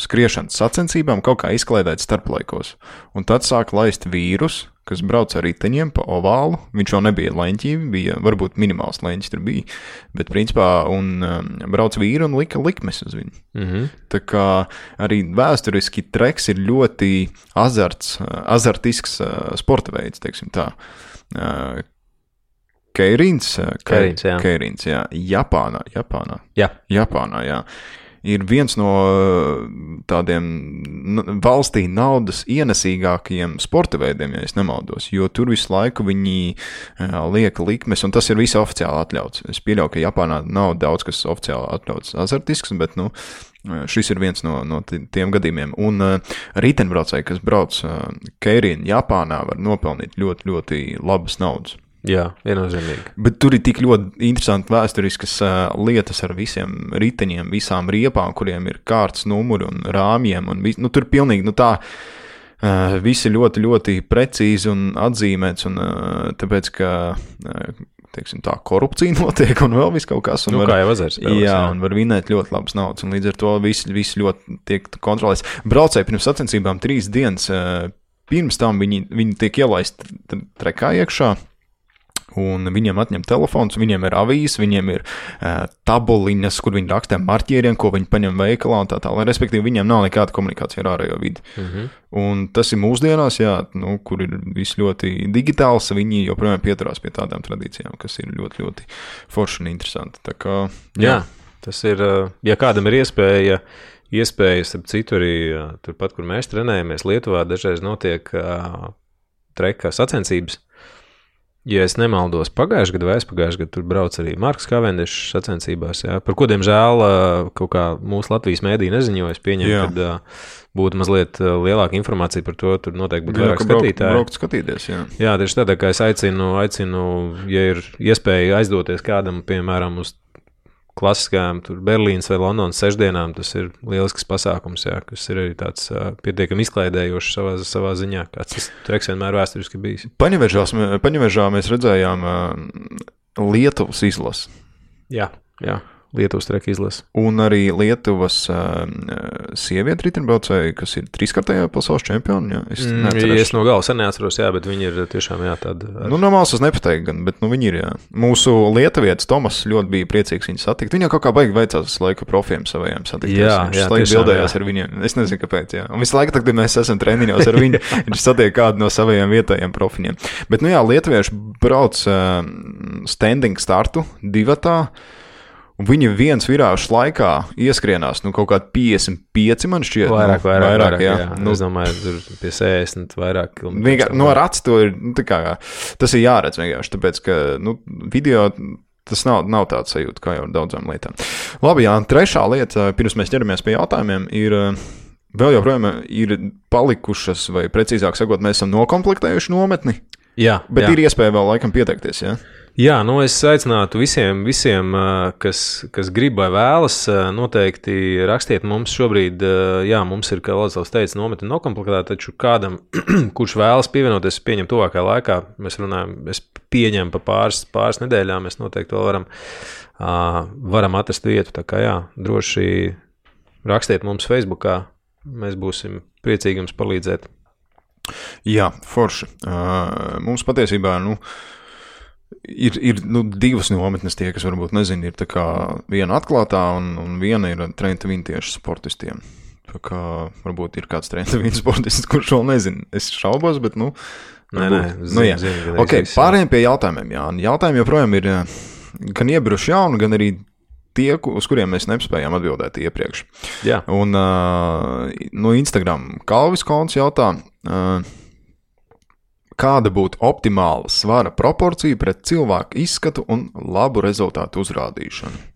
skriešanas sacensībām, kaut kā izklaidēt starplaikos. Un tad sāk laist vīrus, kas brauc ar riteņiem pa ovālu. Viņš jau nebija leņķī, bija varbūt minimāls leņķis tur bija, bet principā un um, brauc vīru un lika likmes uz viņu. Mm -hmm. Tā kā arī vēsturiski treks ir ļoti azarts, azartisks uh, sporta veids, teiksim tā. Uh, Keirins, Keirins, jā. Keirins, jā. Japānā, Japānā. Jā. Japānā, jā ir viens no tādiem valstī naudas ienesīgākajiem sporta veidiem, ja nemaldos, jo tur visu laiku viņi liek likmes, un tas ir visi oficiāli atļauts. Es pieļauju, ka Japānā nav daudz kas oficiāli atļauts azartisks, bet, nu, Šis ir viens no, no tiem gadījumiem. Un riteņbraucēji, kas brauc Keirīnā, Japānā, var nopelnīt ļoti, ļoti labas naudas. Jā, viennozīmīgi. Bet tur ir tik ļoti interesanti vēsturiskas uh, lietas ar visiem riteņiem, visām riepām, kuriem ir kārtas numuri un rāmjiem. Un vis, nu, tur pilnīgi nu, tā. Uh, visi ļoti, ļoti precīzi un atzīmēts, un uh, tāpēc, ka uh, teiksim, tā korupcija <laughs> notiek un vēl viss kaut kas. Nu, var, kā jau azars. Jā, jā, un var vinēt ļoti labas naudas, un līdz ar to viss, viss ļoti tiek kontrolēts. Braucēji pirms sacensībām trīs dienas, pirms tam viņi, viņi tiek ielaisti trekā iekšā. Un viņiem atņem telefons, viņiem ir avīzes, viņiem ir uh, tabuliņas, kur viņi rakstā marķieriem, ko viņi paņem veikalā un tā tālāk. Respektīvi, viņiem nav nekāda komunikācija ar ārējo vidi. Mhm. -huh. Un tas ir mūsdienās, jā, nu, kur ir viss ļoti digitāls, viņi joprojām pieturās pie tādām tradīcijām, kas ir ļoti, ļoti forši un interesanti. Tā kā, jā. jā, tas ir, ja kādam ir iespēja. Iespējas, ap citu, arī turpat, kur mēs trenējamies, Lietuvā dažreiz notiek uh, treka sacensības. Ja es nemaldos, pagājušajā gadā vai aizpagājušajā gadā tur brauca arī Marks Kavendešs sacensībās, jā, par ko, diemžēl, kaut kā mūsu Latvijas mēdī neziņoja. Es pieņemu, ka būtu mazliet lielāka informācija par to, tur noteikti būtu vairāk skatītāju. Braukt skatīties, jā. Jā, tieši tādā, kā es aicinu, aicinu, ja ir iespēja aizdoties kādam, piemēram, uz klasiskajām Berlīnas vai Londonas sešdienām. Tas ir lielisks pasākums, jā, kas ir arī tāds uh, pietiekami izklaidējošs savā, savā ziņā, kāds tas teiks vienmēr vēsturiski bijis. Paņevežā mēs redzējām uh, Lietuvas izlasi. Jā, jā. Lietuvas treka izlase. Un arī Lietuvas uh, sieviete riteņbraucēji, kas ir trīskārtējā pasaules čempioni. Jā, es, mm, es no galvas neatceros, jā, bet viņi ir tiešām jā, tādi. Ar... Nu, no malas es nepateiktu, gan, bet nu, viņi ir. Jā. Mūsu lietuvietis Tomas ļoti bija priecīgs viņu satikt. Viņam kaut kā baigi veicās laika profiem saviem satikt. Jā, viņš jā, laiku bildējās jā. ar viņiem. Es nezinu, kāpēc. Jā. Un visu laiku, kad mēs esam treniņos ar viņu, <laughs> <laughs> viņš satiek kādu no saviem vietējiem profiņiem. Bet, nu jā, lietuvieši brauc uh, standing startu divatā. Un viņi viens virāžas laikā ieskrienās nu, kaut kādā 55, man šķiet, vairāk, nu, vairāk, vairāk, jā. jā. Nu, es domāju, tur pie 60, vairāk. Vienkārši, no rats to ir, nu, kā, tas ir jāredz vienkārši, tāpēc, ka, nu, video tas nav, nav tāds sajūta, kā jau ar daudzām lietām. Labi, jā, trešā lieta, pirms mēs ķeramies pie jautājumiem, ir. Vēl joprojām ir palikušas, vai precīzāk sakot, mēs esam nokomplektējuši nometni. Jā, bet jā. ir iespēja vēl laikam pieteikties. Ja? Jā, nu es aicinātu visiem, visiem kas, kas grib vai vēlas, noteikti rakstiet mums šobrīd. Jā, mums ir, kā Lācis teica, nometne nokomplektēta, taču kādam, <clears throat> kurš vēlas pievienoties, pieņem tuvākajā laikā, mēs runājam, es pieņemu pa pāris, pāris nedēļām, mēs noteikti vēl varam, varam atrast vietu. Tā kā jā, droši rakstiet mums Facebookā, mēs būsim priecīgi jums palīdzēt. Jā, forši. Mums patiesībā, nu, uh, ir, ir nu, divas nometnes, tie, kas varbūt nezina, ir viena atklātā un, un viena ir treniņa viņa tieši sportistiem. Tā kā varbūt ir kāds treniņa sportists, kurš vēl nezina. Es šaubos, bet nu. Nē, nē, zin, nu, jā. Zin, okay, pārējiem pie jautājumiem. Jā. Jautājumi joprojām ir gan iebiruši jauni, gan arī tie, uz kuriem mēs nespējām atbildēt iepriekš. Jā. Un uh, no Instagram Kalvis Kons jautā. Uh, kāda būtu optimāla svara proporcija pret cilvēku izskatu un labu rezultātu uzrādīšanu?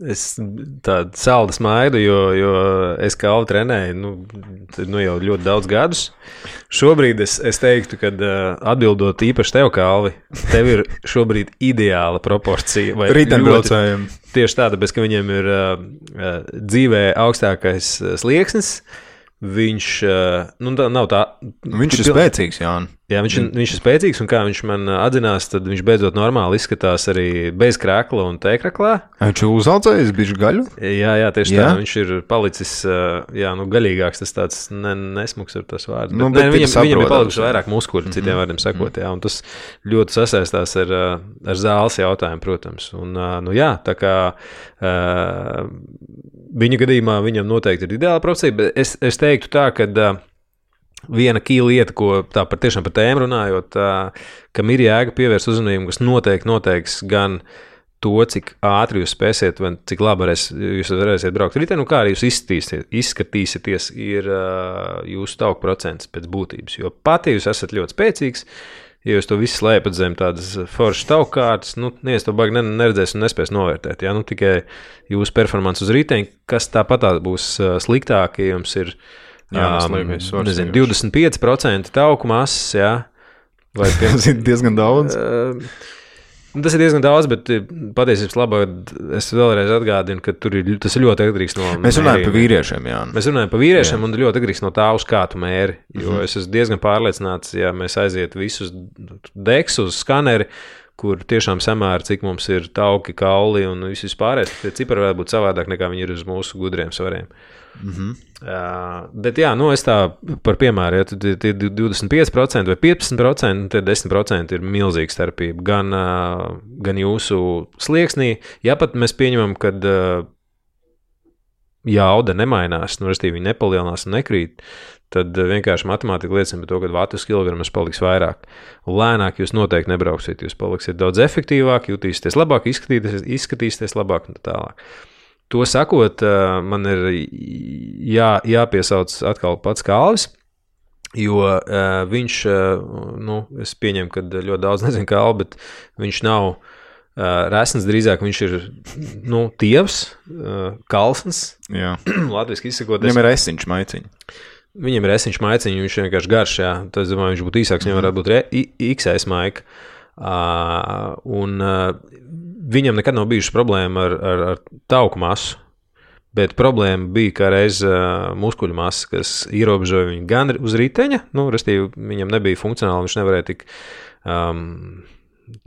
Es tādu saldu smaidu, jo, jo es kā auga trenēju nu, nu jau ļoti daudz gadus. Šobrīd es, es teiktu, ka atbildot īpaši tev, Kalvi, tev ir šobrīd ideāla proporcija. Rītdienas Tieši tāda, bez ka viņiem ir uh, dzīvē augstākais slieksnis. Uh, Viņš nu, nav tā. Viņš ir spēcīgs, Jā. Jā, viņš, viņš ir spēcīgs, un kā viņš man atzinās, tad viņš beidzot normāli izskatās arī bez krākla un tēkraklā. Viņš ir uzaudzējis bišķi gaļu? Jā, jā tieši jā. tā. Viņš ir palicis jā, nu, gaļīgāks, tas tāds ne, nesmuks ir tas vārds. Nu, bet, ne, viņam, viņam ir palikuši vairāk muskuļu, Mhm. citiem mm -hmm. vārdiem sakot, jā, un tas ļoti sasaistās ar, ar zāles jautājumu, protams. Un, nu, jā, tā kā viņa gadījumā viņam noteikti ir ideāla profesija, bet es, es teiktu tā, ka viena kīla lieta, ko tā par tiešām par tēmu runājot, kam ir jēga pievērst uzmanību, kas noteikti noteiks gan to, cik ātri jūs spēsiet, vai cik labi varēs, jūs varēsiet braukt un kā arī jūs izskatīsieties, ir uh, jūsu tauku procents pēc būtības. Jo pat, ja jūs esat ļoti spēcīgs, ja jūs to visu slēpjat zem tādas foršas taukārtas, nu, neviens to baigi neredzēs un nespēs novērtēt. Ja? Nu, tikai jūsu performance uz rītdienu, kas tāpat būs sliktāk, ja jums ir Jā, um, nezinu, nezinu, 25% tauku masas, jā, vai <laughs> tas ir diezgan daudz. Uh, tas ir diezgan daudz, bet patiesībā labāk es vēlreiz atgādinu, ka ir, tas ir ļoti atkarīgs no. Mēs runājam par vīriešiem, jā. Mēs runājam par vīriešiem, jā. un ļoti atkarīgs no tā, uz kā tu mēri. Jo mm -hmm. es esmu diezgan pārliecināts, ja mēs aizietu visus deks uz skaneri, kur tiešām samēra, cik mums ir tauki, kauli un viss pārējais. Tie cipari varētu būt savādāk nekā viņi ir uz mūsu gudriem svariem. Mm -hmm. uh, bet, jā, nu, es tā par piemēru, ja tie 25% vai 15%, tad 10% ir milzīga starpība. Gan, uh, gan jūsu slieksnī, ja pat mēs pieņemam, ka uh, jauda nemainās, nu, respektīvi, viņi nepalielinās un nekrīt, tad vienkārši matemātika liecina par to, ka vatu kilogramus paliks vairāk. Lēnāk jūs noteikti nebrauksiet, jūs paliksiet daudz efektīvāk, jutīsieties labāk, izskatīsieties, izskatīsieties labāk un tā tālāk. To sakot, man ir jā, jāpiesauc atkal pats Kalvis. Jo uh, viņš, uh, nu, es pieņemu, ka ļoti daudz nezinu, kā Alba, bet viņš nav uh, resns, drīzāk viņš ir nu, tievs, uh, kalns. <clears throat> Latvijas izsakot, viņam ir esiņš maiciņš. Viņam ir esiņš maiciņš, viņš ir vienkārši garš. Jā. Tas, es domāju, viņš būtu īsāks, viņam varētu būt XS maika. Uh, un uh, viņam nekad nav bijušas problēma ar, ar, ar tauku masu. Bet problēma bija, ka reiz uh, muskuļu masa, kas ierobežoja viņu gan uz riteņa, nu, restīvi, viņam nebija funkcionāli, viņš nevarēja tik um,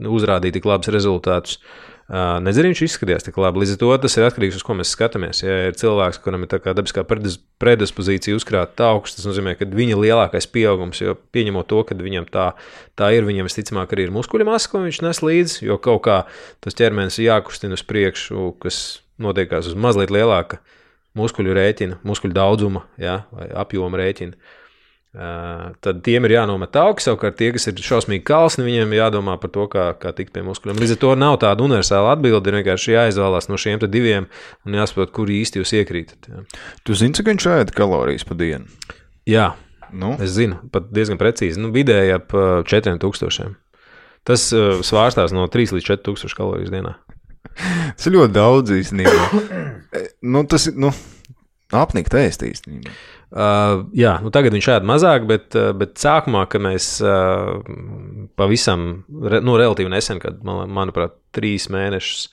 uzrādīt tik labus rezultātus. Uh, Nezinu, viņš izskatījās tik labi. Līdz ar to tas ir atkarīgs no tā, ko mēs skatāmies. Ja ir cilvēks, kuram ir tāda dabiskā predis- predispozīcija uzkrāt augstu, tas nozīmē, ka viņa lielākais pieaugums, jo pieņemot to, ka viņam tā, tā ir, viņam visticamāk arī ir muskuļu masa, ko viņš nes līdzi, jo kaut kā tas ķermenis jākustina uz priekšu, kas notiekās uz mazliet lielāka muskuļu rēķina, muskuļu daudzuma ja, vai apjoma rēķina. Uh, tad tiem ir jānomet augsts, savukārt tie, kas ir šausmīgi kalni, viņiem jādomā par to, kā, kā tikt pie muskuļiem. Līdz ar to nav tāda universāla atbilde. Ir vienkārši jāizvēlās no šiem diviem un jāsaprot, kur īsti jūs iekrītat. Ja. Tu zini, cik viņš ēda kalorijas pa dienu? Jā, Nu, es zinu, pat diezgan precīzi. Nu, vidēji ap uh, 4000. Tas uh, svārstās no 3 līdz 4000 kalorijas dienā. <laughs> tas ir ļoti daudz īstenībā. <coughs> Nu, tas ir nu, apnikt ēst īstenībā. Uh, jā, nu tagad viņš ēd mazāk, bet, uh, bet sākumā, kad mēs uh, pavisam, re, nu, relatīvi nesen, kad, man, manuprāt, trīs mēnešus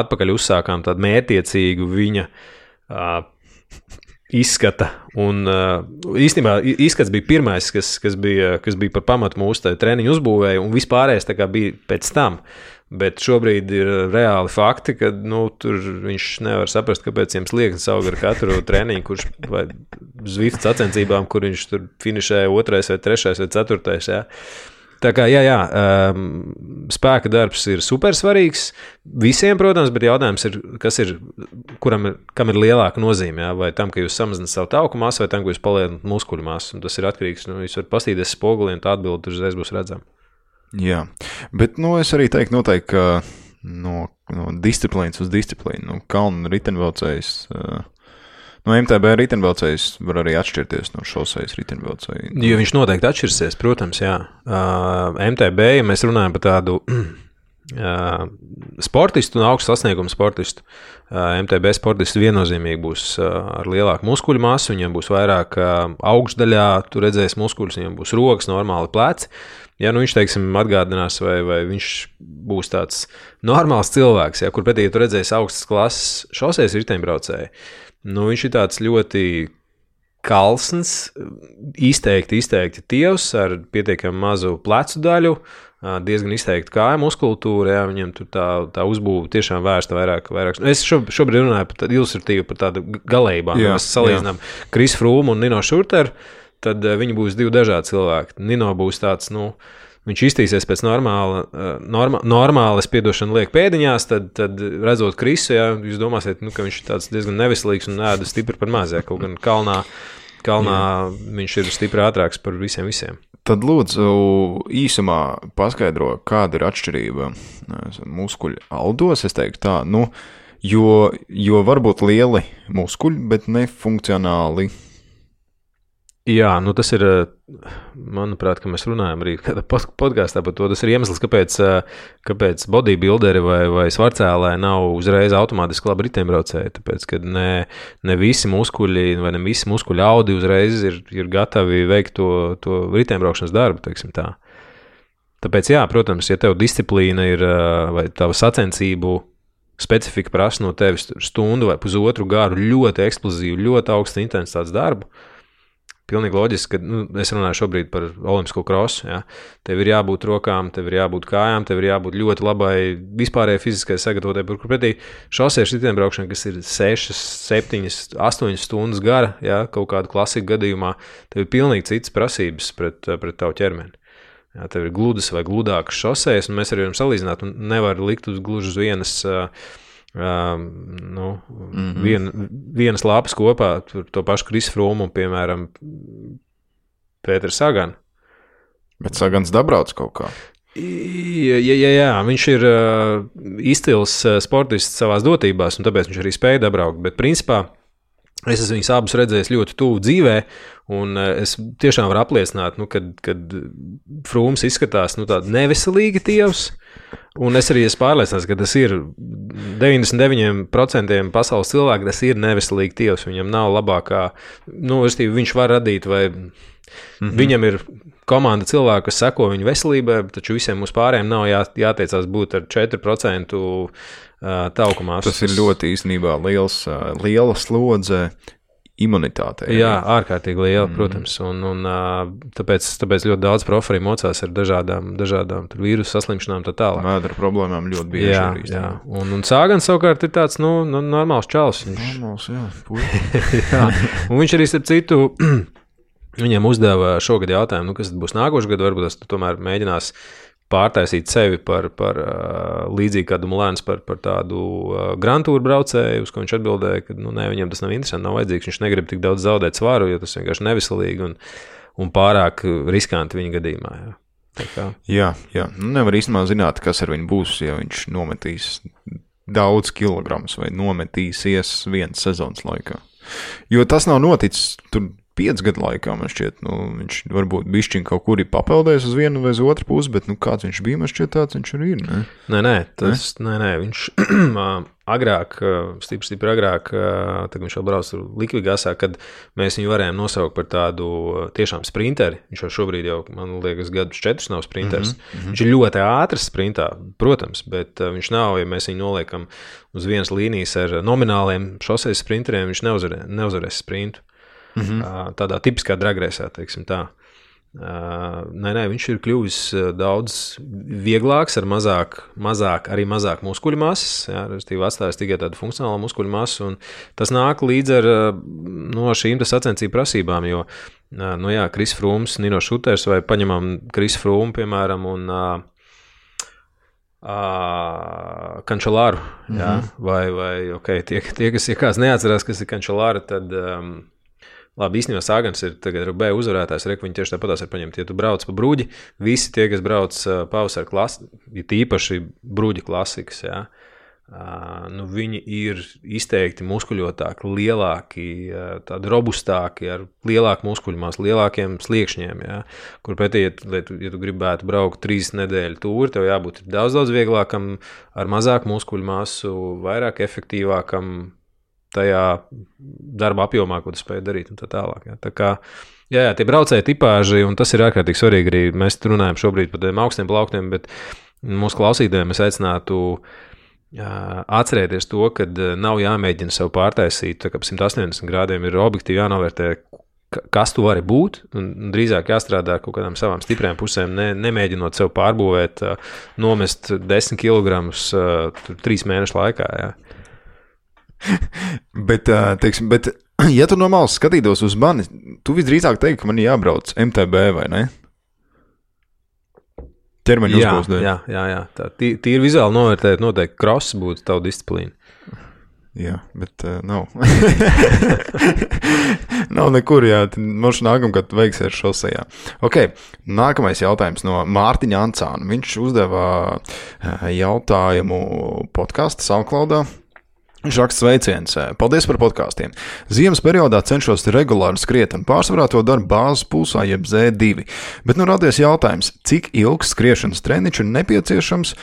atpakaļ uzsākām tādu mērķiecīgu viņa uh, izskata. Un uh, īstenībā izskats bija pirmais, kas, kas, bija, kas bija par pamatu mūsu treniņu uzbūvēja, un vispārējais bija pēc tam. Bet šobrīd ir reāli fakti, ka nu, viņš nevar saprast, kāpēc viņam sliekts aug ar katru treniņu, kurš vai Zvift sacensībām, kur viņš tur finišēja otrais vai trešais vai ceturtais. Jā. Tā kā, jā, jā um, spēka darbs ir super svarīgs visiem, protams, bet jautājums ir, kas ir, kuram ir, kam ir lielāka nozīme, jā, vai tam, ka jūs samazināt savu tauku masu, vai tam, ka jūs palielināt muskuļu masu. Tas ir atkarīgs, nu, jūs varat pastīties spogulī, un tā atbilde uzreiz būs redzama. Jā, bet nu, es arī teiktu, noteikti, ka no, no disciplīnas uz disciplīnu, nu, kalnu riteņbraucējs. Uh, no MTB riteņbraucējs var arī atšķirties no šoseis riteņbraucēju. Jo viņš noteikti atšķirsies, protams, jā. Uh, MTB, ja mēs runājam par tādu <clears throat> uh, sportistu un augstu sasniegumu sportistu, uh, MTB sportisti viennozīmīgi būs uh, ar lielāku muskuļu masu, viņiem būs vairāk uh, augšdaļā, tu redzēsi muskuļus, viņiem būs rokas, normāli pleci. Ja nu viņš, teiksim, atgādinās, vai, vai viņš būs tāds normāls cilvēks, ja, kur pretī ja tu redzēsi augstas klases šoseis riteņbraucēju, nu, viņš ir tāds ļoti kalns, izteikti, izteikti tievs ar pietiekami mazu plecu daļu, diezgan izteikti kāju muskultūru. Jā, viņam tur tā, tā uzbūve tiešām vērsta vairāk. vairāk. Es šo, šobrīd runāju par tādu ilustratīvu, par tādu galējībām. Mēs salīdzinām Kris Frūmu un Nino Šurteru, tad ā, viņi būs divi dažādi cilvēki. Nino būs tāds, nu, viņš iztīsies pēc normāla, ā, norma, normāla, es piedošanu lieku pēdiņās, tad, tad redzot Krisu, jā, jūs domāsiet, nu, ka viņš ir tāds diezgan neveselīgs un ēda stipri par maz, jā, kaut gan kalnā. Kalnā viņš ir stipri ātrāks par visiem. visiem. Tad lūdzu īsumā paskaidro, kāda ir atšķirība eh, muskuļu aldos. Es teiktu tā, nu, jo, jo varbūt lieli muskuļi, bet nefunkcionāli. Jā, nu tas ir, eh, manuprāt, mēs runājam arī podkāstā par to. Tas ir iemesls, kāpēc, eh, kāpēc bodybuilderi vai, vai svarcēlēji nav uzreiz automātiski labi riteņbraucēji. Tāpēc, ka ne, ne visi muskuļi vai ne visi muskuļu audi uzreiz ir, ir gatavi veikt to, to riteņbraukšanas darbu, teiksim tā. Tāpēc, jā, protams, ja tev disciplīna ir eh, vai tava sacensību specifika prasa no tevis stundu vai pusotru garu ļoti eksplozīvu, ļoti augstu intensitātes darbu, pilnīgi loģiski, ka nu, es runāju šobrīd par olimpisko krosu. Ja. Tev ir jābūt rokām, tev ir jābūt kājām, tev ir jābūt ļoti labai vispārējai fiziskai sagatavotai. Kur pretī šosiešu riteņbraukšana, kas ir 6, 7, 8 stundas gara, ja, kaut kāda klasika gadījumā, tev ir pilnīgi citas prasības pret, pret tavu ķermeni. Jā, tev ir gludas vai gludākas šoseis, un mēs arī varam salīdzināt. Nevar likt uz gluži uz vienas, uh, uh, nu, mm -hmm. vien, vienas lapas kopā, tur to pašu Krisfrūmu, piemēram, Pēters Sagan. Bet sagans dabrauc kaut kā. Jā, jā, jā, viņš ir uh, izcils sportists savā dotībās, un tāpēc viņš arī spēja dabraukt. Bet, principā, Es esmu viņus abus redzējis ļoti tuvu dzīvē, un eh, es tiešām varu apliecināt, nu, kad, kad Frūms izskatās nu, tāds neveselīgi tievs. Un es arī esmu pārliecināts, ka tas ir 99% pasaules cilvēku, tas ir neveselīgi tievs. Viņam nav labākā, nu, viņš var radīt, vai mm -hmm. viņam ir komanda cilvēku, kas seko viņa veselībai, taču visiem mums pārējiem nav jā, jāteicās būt ar 4% taukumā. Tas ir ļoti īstenībā liels, liela slodze imunitātei. Jā, ārkārtīgi liela, mm. protams. Un, un, tāpēc, tāpēc ļoti daudz profili mocās ar dažādām, dažādām vīrusu saslimšanām. Tā tālāk. Mēdra problēmām ļoti bieži. Jā, arī, jā. Un, un Sāgans savukārt ir tāds nu, nu, normāls čels. Viņš... Normāls, jā. <laughs> jā. Un viņš arī, starp citu, <clears throat> viņiem uzdeva šogad jautājumu, nu, kas būs nākošais gads. Varbūt tas tomēr mēģinās pārtaisīt sevi par, par līdzīgu kādu Mulēnu, par, par tādu grantūru braucēju, uz ko viņš atbildēja, ka nu, ne, viņam tas nav interesanti, nav vajadzīgs. Viņš negrib tik daudz zaudēt svaru, jo tas vienkārši neviselīgi un, un pārāk riskanti viņa gadījumā. Jā. Jā, jā. Nu, nevar īstenībā zināt, kas ar viņu būs, ja viņš nometīs daudz kilogramus vai nometīsies vienas sezonas laikā. Jo tas nav noticis. Tur piecu gadu laikā, man šķiet, nu, viņš varbūt bišķiņ kaut kur ir papeldējis uz vienu vai uz otru pusi, bet, nu, kāds viņš bija, man šķiet, tāds viņš arī ir. Ne? Nē, nē, tas, ne? nē, nē viņš <clears throat> agrāk, stipri, stipri agrāk, tad viņš vēl brauca likvidācijā, kad mēs viņu varējām nosaukt par tādu tiešām sprinteri. Viņš jau šobrīd jau, man liekas, gadus četrus nav sprinteris. Mm -hmm. Viņš ir ļoti ātrs sprintā, protams, bet viņš nav, ja mēs viņu noliekam uz vienas līnijas ar nomināliem šoseis sprinteriem, viņš neuzvarē, neuzvarēs sprintu. Mm -hmm. Tādā tipiskā dragresā, teiksim tā. Nē, nē, viņš ir kļuvis daudz vieglāks, ar mazāk, mazāk arī mazāk muskuļu masas. Jā, respektīvi, atstājis tikai tādu funkcionālu muskuļu masu. Tas nāk līdz ar no šīm sacensību prasībām. Jo, nu, jā, Kris Frūms, Nino Šuters vai paņemam Kris Frūmu, piemēram, un uh, uh, Kančelāru. Mm -hmm. Vai, vai okay, tie, tie, kas ja kāds neatcerās, kas ir Kančelāra, tad. Um, Labi, īstenībā Sāgans ir tagad B uzvarētājs, reku viņi tieši tāpatās ir paņemti. Ja tu brauc pa brūģi, visi tie, kas brauc pavasara klasi, ir tīpaši brūģi klasikas, jā, uh, nu viņi ir izteikti muskuļotāki, lielāki, uh, robustāki, ar lielāku muskuļu māsu, lielākiem sliekšņiem, jā, kur pretī, ja, ja, tu, ja tu gribētu braukt trīs nedēļu tūri, tev jābūt daudz, daudz vieglākam, ar mazāku muskuļu māsu, vairāk efektīvākam, tajā darba apjomā, ko tu spēj darīt, un tā tālāk. Ja. Tā kā, jā, jā, tie braucēji tipāži, un tas ir ārkārtīgi svarīgi arī. Mēs runājam šobrīd par tiem augstiem plauktiem, bet mūsu klausītājiem es aicinātu. Atcerieties to, ka nav jāmēģina sev pārtaisīt, tā kā 180 grādiem ir objektīvi jānovērtē, kas tu vari būt. Drīzāk jāstrādā ar kaut kādām savām stiprām pusēm, ne, nemēģinot sev pārbūvēt, nomest 10 kg trīs mēnešu laikā. Jā. <laughs> bet, teiksim, bet, <clears throat> ja tu normāli skatītos uz mani, tu visdrīzāk teiktu, ka man ir jābrauc MTB vai ne? Ķermeņa uzbūvēšana. Jā, jā, jā. Tā tīri vizuāli novērtēt, noteikti cross būtu tava disciplīna. Jā, bet uh, nav. <laughs> nav nekur, jā. Mums nākamgad veiksies šosejā. Ok, nākamais jautājums no Mārtiņa Ancāna. Viņš uzdeva jautājumu podkāstu SoundCloudā. Viņš raksta sveiciens. Paldies par podkāstiem. Ziemas periodā cenšos regulāri skriet, un pārsvarā to daru bāzes pulsā, jeb Z2. Bet nu radies jautājums, cik ilgs skriešanas treniņš ir nepieciešams?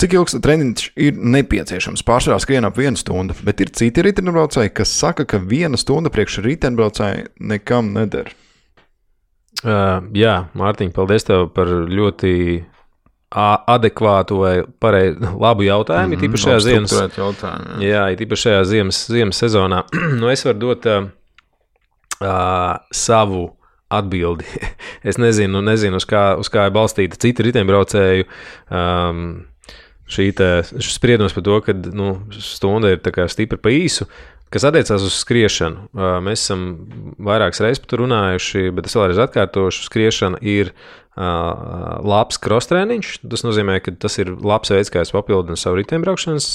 Cik ilgs treniņš ir nepieciešams? Pārsvarā skrien ap vienu stundu, bet ir citi riteņbraucēji, kas saka, ka viena stunda priekš riteņbraucēji nekam neder. Uh, jā, Mārtiņ, paldies tev par ļoti adekvātu vai pareizi labu jautājumu. Mm -hmm, īpaši šajā ziemas, jautājumu, jā. Jā, īpaši šajā ziemas, ziemas sezonā. <clears throat> nu, es varu dot uh, uh, savu atbildi. <laughs> es nezinu, nezinu uz, kā, uz kā ir balstīta cita riteņbraucēju. Um, Šī spriedums par to, ka nu, stunda ir stipri pa īsu, Kas attiecās uz skriešanu, mēs esam vairākas reizes par to runājuši, bet es vēlreiz atkārtošu, skriešana ir labs cross-treniņš. Tas nozīmē, ka tas ir labs veids, kā es papildinu savu riteņbraukšanas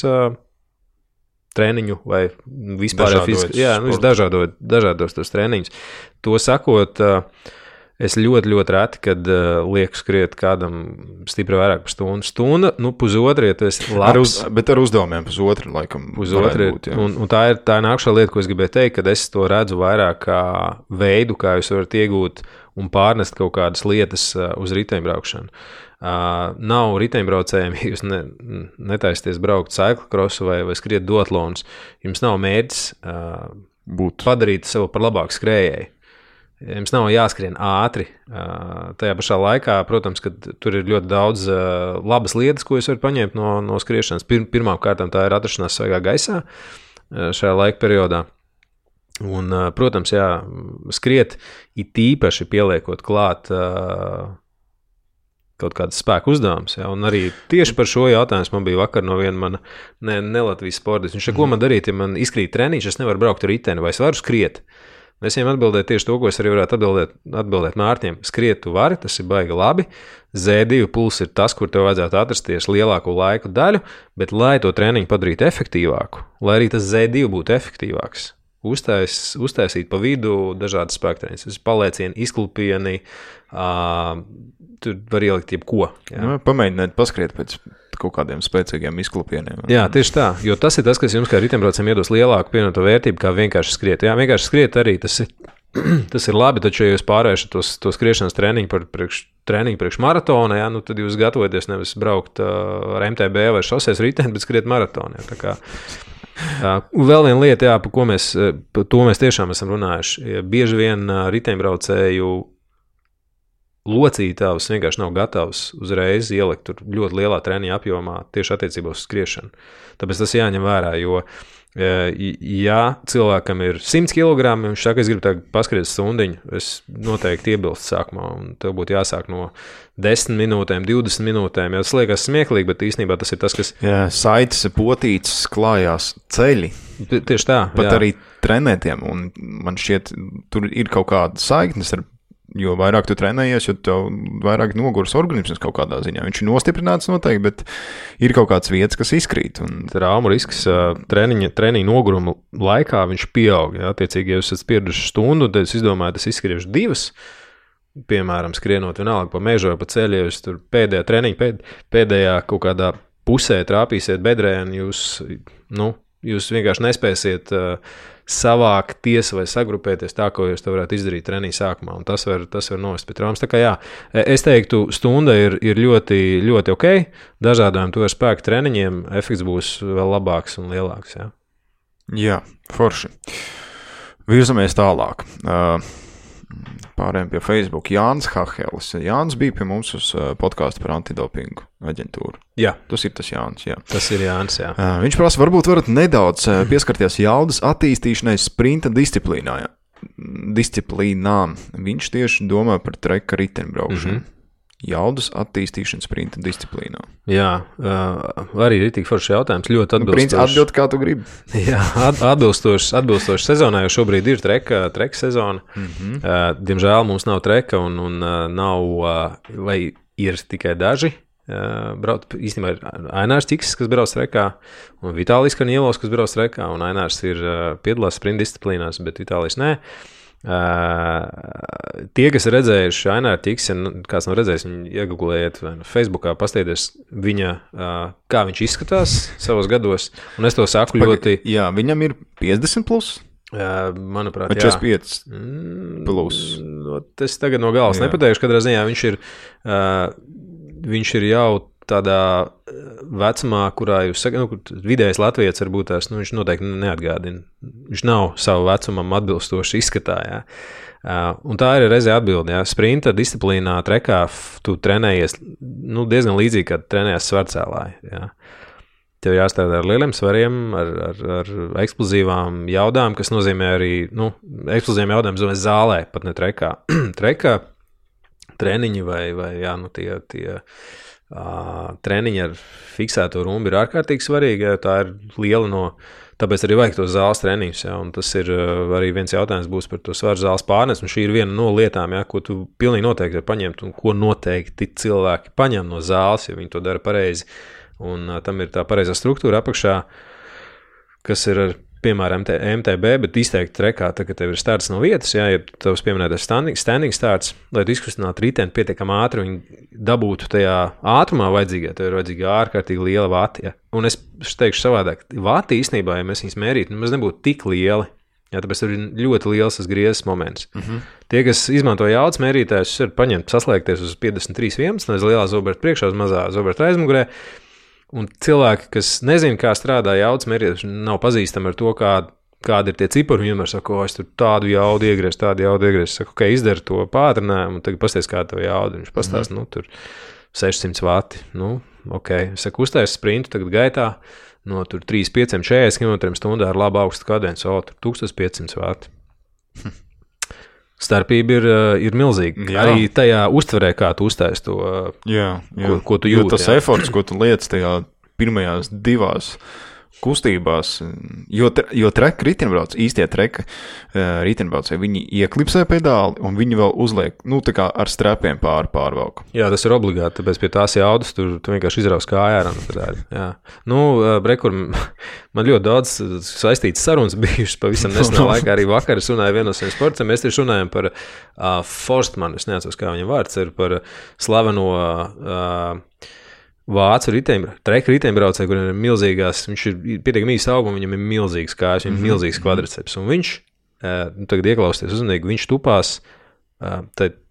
treniņu vai vispār fiziski. Jā, nu, dažādot, dažādos tos treniņus. To sakot, Es ļoti, ļoti reti, kad lieku skriet kādam stipri vairāk par stundu. Stunda, nu, pusotra, ja tas ir labi. Uz, bet ar uzdevumiem pusotra, laikam. Pusotra ir. Un, un tā ir tā nākamā lieta, ko es gribēju teikt, kad es to redzu vairāk kā veidu, kā jūs varat iegūt un pārnest kaut kādas lietas uh, uz riteņbraukšanu. Uh, nav riteņbraucējiem, <laughs> ja jūs ne, netaisties braukt cyclocrossu vai, vai skriet dotlons. Jums nav mērķis uh, būt padarīt sevi par labāku skrējēju. Jums nav jāskrien ātri. Tajā pašā laikā, protams, tur ir ļoti daudz labas lietas, ko jūs varat paņemt no, no skriešanas. Pir, Pirmkārt, tā ir atrašanās svaigā gaisā šajā laika periodā. Un, protams, jā, skriet it īpaši pieliekot klāt kaut kādas spēku uzdevumus. Ja? Un arī tieši par šo jautājumu man bija vakar no viena mana ne, ne Latvijas sportista. Viņš teica, ko man darīt, ja man izkrīt treniņš, es nevaru braukt ar riteni, vai es varu skriet. Es viņiem atbildēju tieši to, ko es arī varētu atbildēt, atbildēt Mārtiņam. Skriet, tu vari, tas ir baigi labi. Z2 puls ir tas, kur tev vajadzētu atrasties lielāko laiku daļu, bet, lai to treniņu padarītu efektīvāku, lai arī tas Z2 būtu efektīvāks, uztais, uztaisīt pa vidu dažādas spēktreniņas, paliecieni, izklupieni, uh, tur var ielikt jebko. Nu, pamēģiniet paskriet pēc kaut kādiem spēcīgiem izklupieniem. Jā, tieši tā, jo tas ir tas, kas jums kā riteņbraucējiem iedos lielāku pievienoto vērtību, kā vienkārši skriet. Jā, vienkārši skriet arī tas ir. <clears throat> Tas ir labi, taču, ja jūs pārvēršat tos, to skriešanas treniņu par priekš, treniņu priekš maratona, jā, nu, tad jūs gatavojaties nevis braukt uh, ar MTB vai šoseis riteni, bet skriet maratonā. Uh, vēl viena lieta, jā, par ko mēs, par to mēs tiešām esam runājuši. Bieži vien uh, riteņbraucēju locītājs vienkārši nav gatavs uzreiz ielikt ļoti lielā treniņa apjomā tieši attiecībā uz skriešanu. Tāpēc tas jāņem vērā, jo, e, ja cilvēkam ir 100 kg, viņš saka, es gribu paskriet stundiņu, es noteikti iebilstu sākumā, tev būtu jāsāk no 10 minūtēm, 20 minūtēm. Ja tas liekas smieklīgi, bet īstenībā tas ir tas, kas. Jā, saites, potītas, klājās ceļi. Tieši tā. Pat jā. arī trenētiem, man šķiet, tur ir kaut kāda saiknes ar Jo vairāk tu trenējies, jo tev vairāk noguris organisms kaut kādā ziņā. Viņš ir nostiprināts noteikti, bet ir kaut kāds vietas, kas izkrīt. Un... Traumu risks treniņa, treniņa noguruma laikā viņš pieaug. Ja? Attiecīgi, ja jūs esat pieraduši stundu, tad es izdomāju, tas izskriešu divas. Piemēram, skrienot vienalga pa mežu vai pa ceļu, ja jūs tur pēdējā treniņa, pēd, pēdējā kaut kādā pusē trāpīsiet bedrē, un jūs, nu, jūs vienkārši nespēsiet uh, savākties vai sagrupēties tā, ko jūs varētu izdarīt treniņa sākumā. Tas var, tas var novest pie traumas. Tā kā jā, es teiktu, stunda ir, ir ļoti, ļoti ok. Dažādām to spēku treniņiem efekts būs vēl labāks un lielāks. Jā, jā forši. Virzamies tālāk. Uh, Pārējiem pie Facebook. Jānis Hahelis. Jānis bija pie mums uz uh, podkāstu par antidopingu aģentūru. Jā, tas ir tas Jānis. Jā. Tas ir Jānis. Jā. Uh, viņš prasa, varbūt varat nedaudz uh, pieskarties jaudas attīstīšanai sprinta disciplīnā. Disciplīnām. Viņš tieši domā par treka riteņbraukšanu. Mm -hmm jaudas attīstīšanas sprinta disciplīnā? Jā, uh, arī ir tik foršs jautājums. Ļoti atbilstošs. Nu, atbild, kā tu gribi. <laughs> Jā, atbilstošs, atbilstošs sezonai, jo šobrīd ir treka, treka sezona. Mm -hmm. uh, diemžēl mums nav treka un, un uh, nav, uh, vai ir tikai daži. Uh, brauc, īstenībā ir Ainārs Čiks, kas brauc trekā, un Vitālijas Kanielos, kas brauc trekā, un Ainārs ir uh, piedalās sprinta disciplīnās, bet Vitālijas nē. Uh, Uh, tie, kas ir redzējuši Aināru Tiksenu, kāds nav redzējis, viņu iegūlējiet nu Facebookā, pastieties viņa, uh, kā viņš izskatās savos gados, un es to saku Paga, ļoti. Jā, viņam ir 50 plus. Uh, manuprāt, Vai 45 mm, plus. Mm, es tagad no galvas nepateikšu, kādā ziņā viņš ir, viņš ir jau tādā eh, vecumā, kurā jūs sakat, nu, kur vidējais latviečs varbūt tās, nu, viņš noteikti neatgādina. Viņš nav savu vecumam atbilstoši izskatā. Jā. Uh, un tā ir reizē atbilde. Ja sprinta disciplīnā, trekā, tu trenējies nu, diezgan līdzīgi, kā trenējies svarcēlājā. Tev jāstrādā ar lieliem svariem, ar, ar, ar eksplozīvām jaudām, kas nozīmē arī nu, eksplozīvām jaudām, zālē, pat ne trekā. <clears throat> trekā treniņi vai, vai jā, nu, tie. tie Uh, treniņi ar fiksēto rumbu ir ārkārtīgi svarīgi. Ja, tā ir liela no. Tāpēc arī vajag tos zāles treniņus. Ja, tas ir uh, arī viens jautājums būs par to svaru zāles pārnesu. Šī ir viena no lietām, ja, ko tu pilnīgi noteikti vari paņemt un ko noteikti cilvēki paņem no zāles, ja viņi to dara pareizi. Un uh, tam ir tā pareizā struktūra apakšā, kas ir ar piemēram, MTB, bet izteikti trekā, tā, ka tev ir starts no vietas, ja tavs pieminētais standing, standing starts, lai tu izkustinātu riteni pietiekami ātri un dabūtu tajā ātrumā vajadzīgā, tev ir vajadzīga ārkārtīgi liela vati. Ja. Un es teikšu savādāk, vati īstenībā, ja mēs viņus mērītu, nemaz nebūtu tik lieli. Jā, tāpēc tur ir ļoti liels griezes moments. Mm -hmm. Tie, kas izmanto jaudas mērītājus, ir paņemt, saslēgties uz 53, 1, no lielā zoberta priekšā, uz mazā zoberta aizmugurē. Un cilvēki, kas nezina, kā strādā jaudas mērītājs, nav pazīstami ar to, kā, kādi ir tie cipari. Vienmēr saka, o, es tur tādu jaudu iegriezu, tādu jaudu iegriezu. Saku, ok, izdari to pātrinājumu, un tagad pasties, kā tev jauda. Viņš pastāsta, mm nu, tur 600 vati. Nu, ok, es saku, uztaisīju sprintu tagad gaitā no 3,5, 40 km/h ar labu augstu kadenci, tur 1500 vati. <laughs> Starpība ir, eh, ir milzīga. Jā. Arī tajā uztverē, kā tu uztaisīji to, jā, jā. Ko, ko tu jūti. Jo tas jā. efforts, ko tu liec tajā pirmajās divās kustībās, jo, jo treka riteņbrauc, īstie treka riteņbraucēji, viņi ieklipsē pedāli un viņi vēl uzliek, nu, tā kā ar strēpiem pāri pārvalku. Jā, tas ir obligāti, tāpēc pie tās jaudas tur tu vienkārši izraus kājā ar pedāļu. Jā. Nu, Brekur, man ļoti daudz saistīts sarunas <laughs> bijušas pavisam <laughs> nesenā laikā, arī vakar es runāju vienos no sportiem, mēs tieši runājam par uh, Forstmanu, es neatceros, kā viņam vārds ir, par slaveno uh, vācu riteņbraucēju, riteņbraucēju, kuriem ir milzīgās, viņš ir pietiekami īsts augums, viņam ir milzīgs kājas, viņam ir mm -hmm. milzīgs kvadrceps. Un viņš, nu, tagad ieklausieties uzmanīgi, viņš tupās,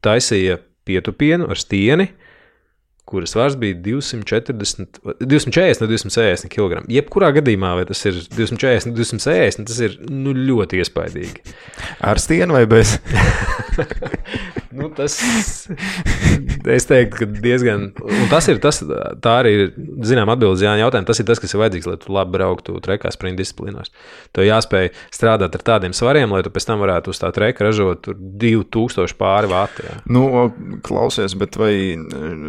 taisīja pietupienu ar stieni, kuras svars bija 240, 240 no 260 kg. Jebkurā gadījumā, vai tas ir 240, 260, tas ir nu, ļoti iespaidīgi. Ar stieni vai bez? <laughs> nu, tas, es teiktu, ka diezgan. Un tas ir tas, tā arī ir, zinām, atbildes Jāņa jautājumu. Tas ir tas, kas ir vajadzīgs, lai tu labi brauktu trekā sprinta disciplīnās. Tev jāspēj strādāt ar tādiem svariem, lai tu pēc tam varētu uz tā treka ražot 2000 pāri vāti. Jā. Nu, klausies, bet vai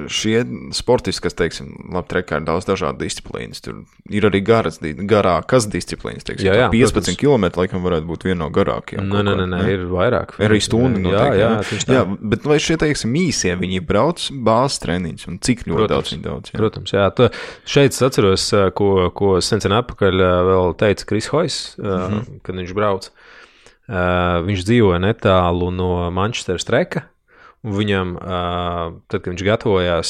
šie sportisti, kas, teiksim, labi, trekā ir daudz dažādu disciplīnas, tur ir arī garas, garākas disciplīnas, teiksim, jā, jā, 15 protams. km laikam varētu būt viena no garākajām. Nē, nē, nē, nē, ir vairāk. Ir arī stundu noteikti. Jā, jā, jā, jā, bet vai šie, teiksim, īsie, viņi brauc bāzes treniņus un cik ļoti protams, daudz viņi daudz? Jā. Protams, jā. Tu, šeit es atceros, ko, ko sen sen atpakaļ vēl teica Kris Hojs, mm -hmm. kad viņš brauc. Viņš dzīvoja netālu no Manchesteras treka. Viņam, tad, kad viņš gatavojās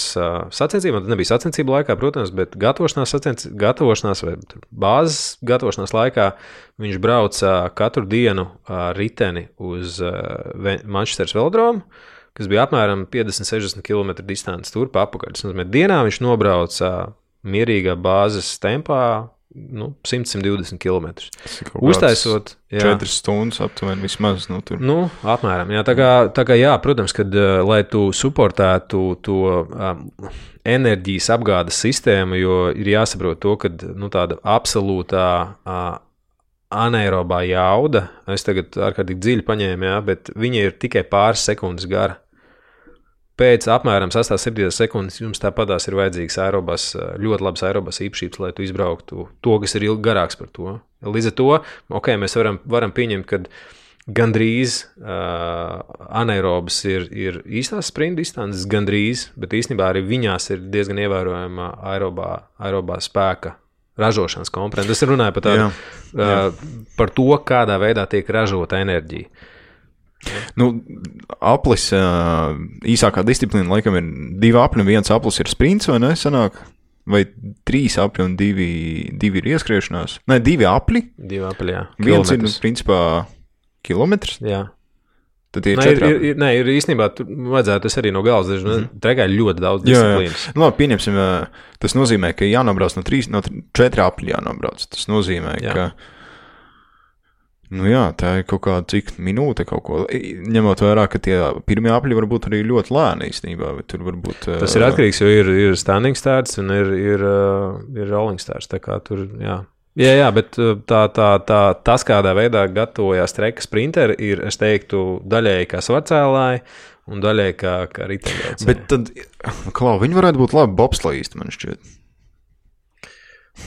sacensībām, tad nebija sacensību laikā, protams, bet gatavošanās, sacens, gatavošanās vai bāzes gatavošanās laikā viņš brauca katru dienu riteni uz Manchesteras velodromu, kas bija apmēram 50-60 km distance turp apakaļ. Tas nozīmē, dienā viņš nobrauca mierīgā bāzes tempā nu, 100-120 km. Uztaisot 4 stundas aptuveni vismaz. Nu, tur. nu, apmēram. Jā, tā kā, tā kā jā, protams, kad, uh, lai tu suportētu to um, enerģijas apgādes sistēmu, jo ir jāsaprot to, ka nu, tāda absolūtā. Uh, Anaerobā jauda, es tagad ārkārtīgi dziļi paņēmu, jā, bet viņa ir tikai pāris sekundes gara pēc apmēram 6-7 sekundes jums tāpatās ir vajadzīgs aerobas, ļoti labs aerobas īpašības, lai tu izbrauktu to, kas ir ilgi garāks par to. Līdz ar to okay, mēs varam, varam pieņemt, ka gandrīz uh, anaerobas ir, ir īstās sprinta distances, gandrīz, bet īstenībā arī viņās ir diezgan ievērojama aerobā, aerobā spēka. Ražošanas komponents. Es runāju par, tādu, jā, jā. Uh, par to, kādā veidā tiek ražota enerģija. Uh, Nu, aplis īsākā disciplīna laikam ir divi apli, viens aplis ir sprints, vai ne? Sanāk? Vai trīs apli un divi, divi ir ieskriešanās? Nē, divi apli. Divi apli, jā. Viens ir, principā, kilometrs. Jā. Tad ir nē, ir, ir, nē, ir īstenībā, tur vajadzētu arī no galas. Mm -hmm. Trekā ir ļoti daudz disciplīnas. Nu, labi, pieņemsim, tas nozīmē, ka jānobrauc no trīs, no četri apli jānobrauc. Tas nozīmē, jā. ka Nu jā, tā ir kaut kāda cik minūte kaut ko. Ņemot vērā, ka tie pirmie apļi var būt arī ļoti lēni īstenībā. Būt, Tas ir atkarīgs, jo ir, ir standing starts un ir, ir, ir rolling starts. Tā kā tur, jā. Jā, jā, bet tā, tā, tā, tas, kādā veidā gatavojās treka sprinteri, ir, es teiktu, daļēji kā svarcēlāji un daļēji kā, kā riteņbraucēji. Bet tad, klau, viņi varētu būt labi bobslīsti, man šķiet.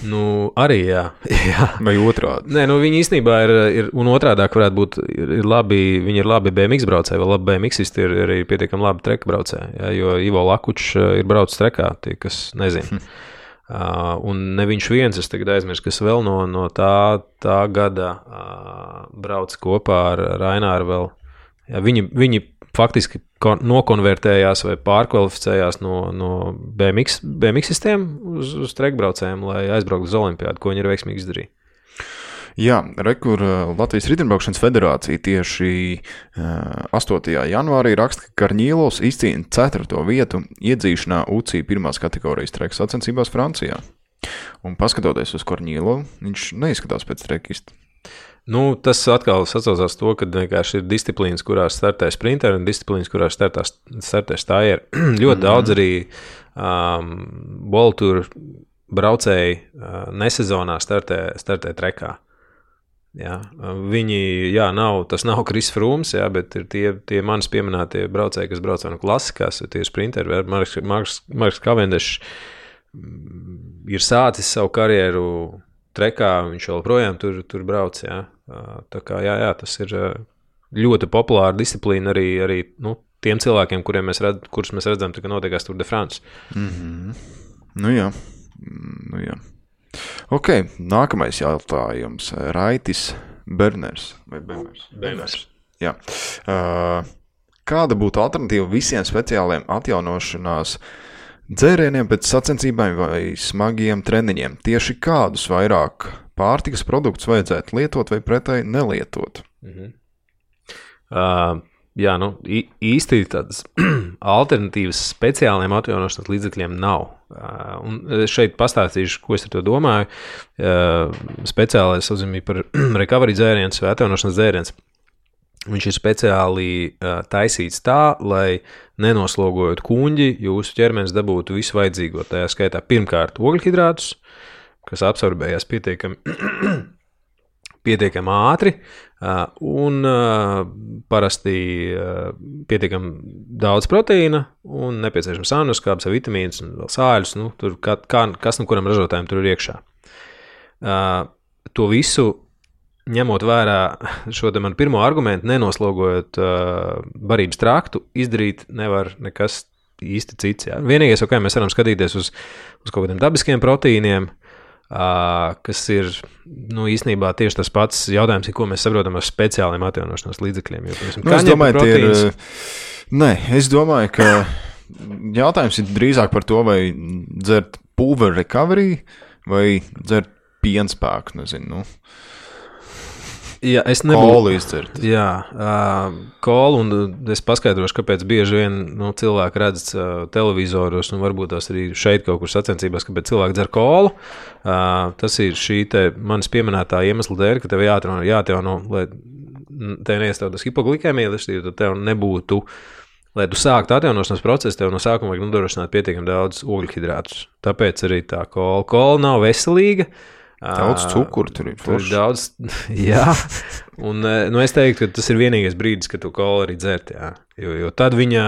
Nu, arī jā. <laughs> jā. Vai otrādi? Nē, nu, viņi īstenībā ir, ir un otrādi varētu būt, ir, ir labi, viņi ir labi BMX braucēji, vai labi BMX ir, arī pietiekami labi treka braucēji. Jā, jo Ivo Lakučs eh, ir braucis trekā, tie, kas nezina. Hm. Uh, <laughs> un ne viņš viens, es tagad aizmirsu, kas vēl no, no tā, tā gada uh, brauc kopā ar Raināru. Vēl. Jā, viņi, viņi faktiski nokonvertējās vai pārkvalificējās no, no BMX, BMX sistēmu uz, uz trekbraucējiem, lai aizbrauktu uz Olimpiādu, ko viņi ir veiksmīgi izdarījuši. Jā, rekur Latvijas Rītdienas federācija tieši 8. janvārī raksta, ka Karņīlovs izcīna 4. vietu iedzīšanā UCI pirmās kategorijas treka sacensībās Francijā. Un paskatoties uz Korņīlovu, viņš neizskatās pēc trekista. Nu, tas atkal sasaucās to, ka vienkārši ir disciplīnas, kurās startē sprinteri un disciplīnas, kurās startē, startē stājieri. <clears throat> ļoti mm -hmm. daudz arī um, boltūru braucēji uh, nesezonā startē, startē trekā. Jā, viņi, jā, nav, tas nav Kris Frūms, jā, bet ir tie, tie manis pieminētie braucēji, kas brauc no klasikās, tie ir sprinteri. Marks Kavendešs mm, ir sācis savu karjeru trekā, viņš joprojām tur, tur brauc. Jā. Tā kā jā, jā, tas ir ļoti populāra disciplīna arī, arī nu, tiem cilvēkiem, kuriem mēs, redz, kurus mēs redzam, ka notiekās Tour de France. Mm -hmm. Nu jā, nu jā. Ok, nākamais jautājums. Raitis Berners vai Berners? Berners. Jā. Uh, kāda būtu alternatīva visiem speciāliem atjaunošanās dzērieniem pēc sacensībām vai smagiem treniņiem? Tieši kādus vairāk pārtikas produktus vajadzētu lietot vai pretēji nelietot? -hmm. uh, jā, nu, īsti tādas <clears throat> alternatīvas speciāliem atjaunošanas līdzekļiem nav. Un šeit pastāstīšu, ko es ar to domāju. Speciālais uzzīmē par <clears throat> recovery dzērienu vai atjaunošanas dzērienu. Viņš ir speciāli uh, taisīts tā, lai nenoslogojot kuģi, jūsu ķermenis dabūtu visu vajadzīgo. Tā skaitā pirmkārt ogļhidrātus, kas absorbējas pietiekami <clears throat> pietiekami ātri un parasti pietiekami daudz proteīna un nepieciešams aminoskābes, vitamīnus un sāļus. Nu, tur, kā, kas no kuram ražotājiem tur ir iekšā. To visu ņemot vērā <laughs> šo manu pirmo argumentu, nenoslogojot uh, barības traktu, izdarīt nevar nekas īsti cits. Jā. Vienīgais, ko mēs varam skatīties uz, uz kaut kādiem dabiskiem proteīniem, uh, kas ir nu, īstenībā tieši tas pats jautājums, ko mēs saprotam ar speciāliem atjaunošanās līdzekļiem. Jo, piemēram, nu, es, domāju, proteīns... ir, nē, es domāju, ka jautājums ir drīzāk par to, vai dzert pulveru recovery vai dzert pienspēku. Nezinu, nu. Jā, es nebūtu izdzert. Jā, uh, kolu, un es paskaidrošu, kāpēc bieži vien nu, cilvēki redz uh, televizoros, un varbūt tās arī šeit kaut kur sacensībās, kāpēc cilvēki dzer kolu. Uh, tas ir šī manas pieminētā iemesla dēļ, ka tev jāatjauno, jāatjauno lai tev neiestātos hipoglikēmija, tad tev nebūtu. Lai tu sāktu atjaunošanās procesu, tev no sākuma vajag nodrošināt pietiekami daudz ogļhidrātus. Tāpēc arī tā kola, kola nav veselīga. Uh, Daudz cukuru tur ir. Tur ir daudz, <laughs> jā. Un, nu, es teiktu, ka tas ir vienīgais brīdis, kad tu kolu arī dzert. Jā. Jo, jo tad viņa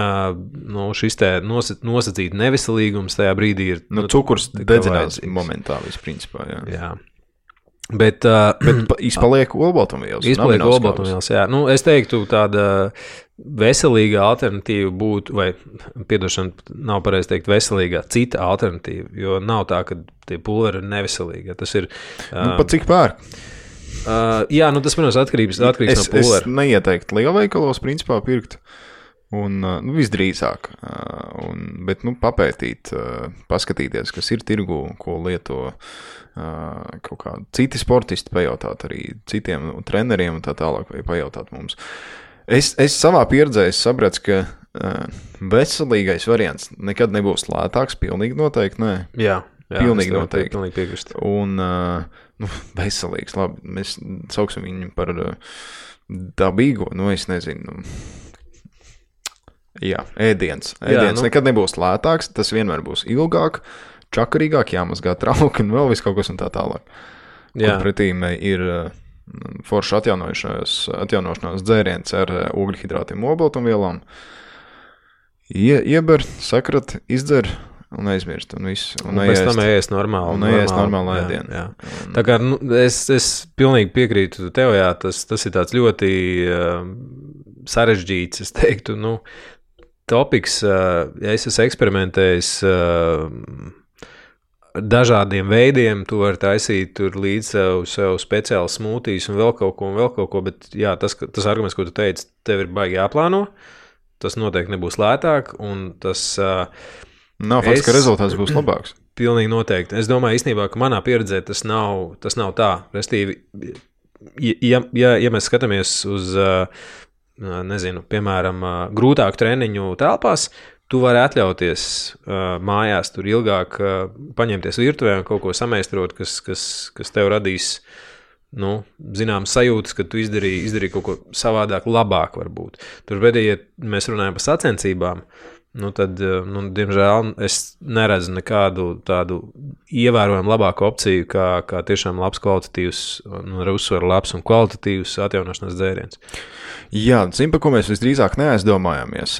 nu, šis nosa, nosacīta neveselīgums tajā brīdī ir. Nu, nu, cukurs dedzinās momentā vispār. Jā. jā. Bet, uh, bet izpaliek olbaltumvielas. Izpaliek olbaltumvielas, jā. Nu, es teiktu, tāda veselīga alternatīva būtu, vai, piedošana, nav pareizi teikt, veselīgā cita alternatīva, jo nav tā, ka tie pulveri ir neveselīgi. Tas ir. Um, nu, pat cik pērk? Uh, jā, nu tas, protams, atkarības, atkarīgs es, no pulvera. Es neieteiktu lielveikalos, principā, pirkt. Un, nu, visdrīzāk, un, bet nu, papētīt, paskatīties, kas ir tirgu, ko lieto kaut kādi citi sportisti, pajautāt arī citiem nu, treneriem un tā tālāk, vai pajautāt mums. Es, es savā pieredzē sapratu, ka uh, veselīgais variants nekad nebūs lētāks. Pilnīgi noteikti. Nē. Jā, jā pilnīgi noteikti. Pilnīgi piekrist. Un uh, nu, veselīgs, labi, mēs sauksim viņu par uh, dabīgo. Nu, es nezinu. Jā, ēdiens. ēdiens jā, nu. nekad nebūs lētāks, tas vienmēr būs ilgāk, čakarīgāk, jāmazgā trauki un vēl viss kaut kas un tā tālāk. Jā, pretī ir forši atjaunošanās dzēriens ar eh, ogļhidrātiem, obaltumvielām. Ie, ieber, sakrat, izdzer un aizmirst. Un, visu, un, un pēc tam ēst normāli. Un ēst normāli ēdienu. Jā, jā. Un... Tā kā nu, es, es pilnīgi piekrītu tev, jā, tas, tas ir tāds ļoti uh, sarežģīts, es teiktu, nu, topiks, uh, ja es esmu eksperimentējis. Uh, dažādiem veidiem. Tu vari taisīt līdzi sev, sev speciālu smūtijas un vēl kaut ko, un vēl kaut ko. Bet jā, tas, tas arguments, ko tu teici, tev ir baigi jāplāno. Tas noteikti nebūs lētāk. Tas uh, nav fakts, ka rezultāts būs labāks. <clears throat> Pilnīgi noteikti. Es domāju, īstenībā, ka manā pieredzē tas nav, tas nav tā. Restīvi, ja, ja, ja mēs skatāmies uz, nezinu, piemēram, grūtāku treniņu telpās, tu vari atļauties uh, mājās tur ilgāk uh, paņemties virtuvē un kaut ko samestrot, kas, kas, kas tev radīs. Nu, zinām, sajūtas, ka tu izdarīji, izdarīji kaut ko savādāk, labāk, varbūt. Tur pēdējie, ja mēs runājam par sacensībām, nu, tad, nu, diemžēl, es neredzu nekādu tādu ievērojami labāku opciju, kā, kā tiešām labs, kvalitatīvs, nu, ar uzsvaru labs un kvalitatīvs atjaunošanas dzēriens. Jā, zinu, par ko mēs visdrīzāk neaizdomājāmies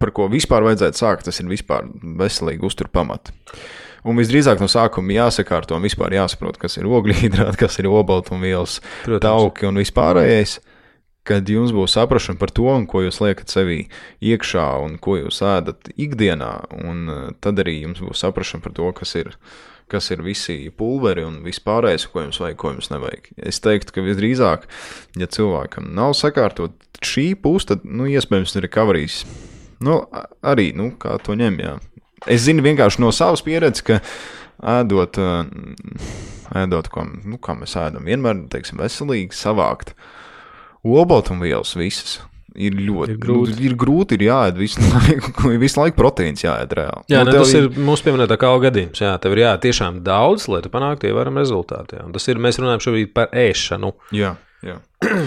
par ko vispār vajadzētu sākt, tas ir vispār veselīgi uztur pamati. Un visdrīzāk no sākuma jāsakārto un vispār jāsaprot, kas ir ogļhidrāti, <laughs> kas ir obaltumvielas, tauki un vispārējais. Kad jums būs saprašana par to, ko jūs liekat sevī iekšā un ko jūs ēdat ikdienā, eh, tad arī jums būs saprašana par to, kas ir, kas ir visi pulveri un vispārējais, ko jums vajag, ko jums nevajag. Es teiktu, ka visdrīzāk, ja cilvēkam nav sakārtot šī puse, tad nu, iespējams ir recoveries Nu, arī, nu, kā to ņem, jā. Es zinu vienkārši no savas pieredzes, ka ēdot, ēdot ko, nu, kā mēs ēdam, vienmēr, teiksim, veselīgi savākt olbaltumvielas visas. Ir ļoti ir grūti. Nu, ir grūti, ir jāēd visu laiku, <laughs> visu laiku proteīns jāēd reāli. Jā, nu, ne, tas ir mūsu pieminētā kā gadījums. Jā, tev ir jāēd tiešām daudz, lai tu panāktu ievērojumu rezultātu. Jā. Un tas ir, mēs runājam šobrīd par ēšanu. Jā. Jā.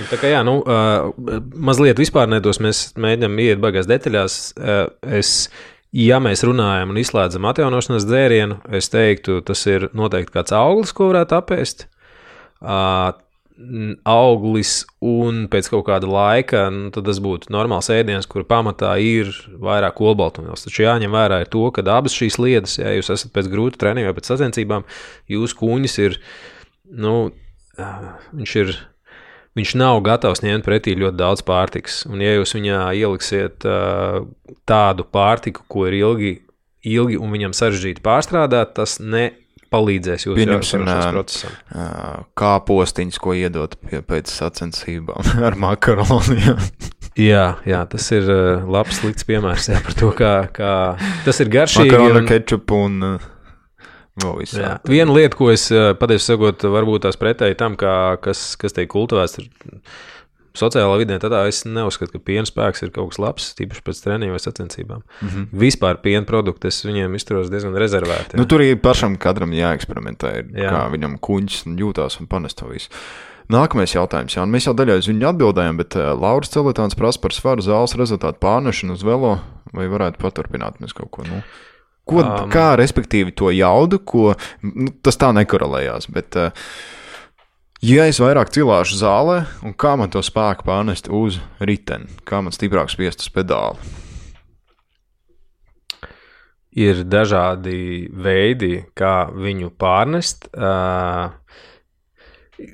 Tā kā jā, nu, uh, mazliet vispārnētos mēs mēģinām iet bagās detaļās. Uh, es, ja mēs runājam un izslēdzam atjaunošanas dzērienu, es teiktu, tas ir noteikti kāds auglis, ko varētu apēst. Uh, auglis, un pēc kaut kāda laika nu, tas būtu normāls ēdiens, kur pamatā ir vairāk olbaltumvielas. Taču jāņem vērā to, ka abas šīs lietas, ja jūs esat pēc grūta treniņa vai pēc sacensībām, jūsu kūņas ir, nu, viņš ir viņš nav gatavs ņemt pretī ļoti daudz pārtikas. Un, ja jūs viņā ieliksiet uh, tādu pārtiku, ko ir ilgi, ilgi un viņam sarežģīti pārstrādāt, tas ne palīdzēs jūsu Pieņemsim, procesam. Kā postiņš, ko iedot pie, pēc sacensībām <laughs> ar makaroniem. <laughs> jā, jā, tas ir labs, slikts piemērs jā, par to, kā, kā tas ir garšīgi. Makaronu, un... kečupu un. Uh Viena lieta, ko es eh, patiesi sakot, varbūt tās pretēji tam, kā, kas, kas tiek kultivēts. Sociālā vidē tādā es neuzskatu, ka piena spēks ir kaut kas labs, tīpaši pēc treniņiem vai sacensībām. Mm -hmm. Vispār piena produkti es viņiem izturos diezgan rezervēti. Nu, tur ir pašam katram jāeksperimentē, jā. kā viņam kuģis jūtās un panest to visu. Nākamais jautājums, Jā, mēs jau daļai uz viņu atbildējām, bet uh, Lauris Celitāns prasa par svaru zāles rezultātu pārnešanu uz velo, vai varētu paturpināt mēs kaut ko. Nu? Ko, um, kā respektīvi to jaudu, ko nu, tas tā nekorelējās. Bet, uh, ja es vairāk cilāšu zālē, un kā man to spēku pārnest uz riteni, kā man stiprāk spiest uz pedāli? Ir dažādi veidi, kā viņu pārnest. Uh,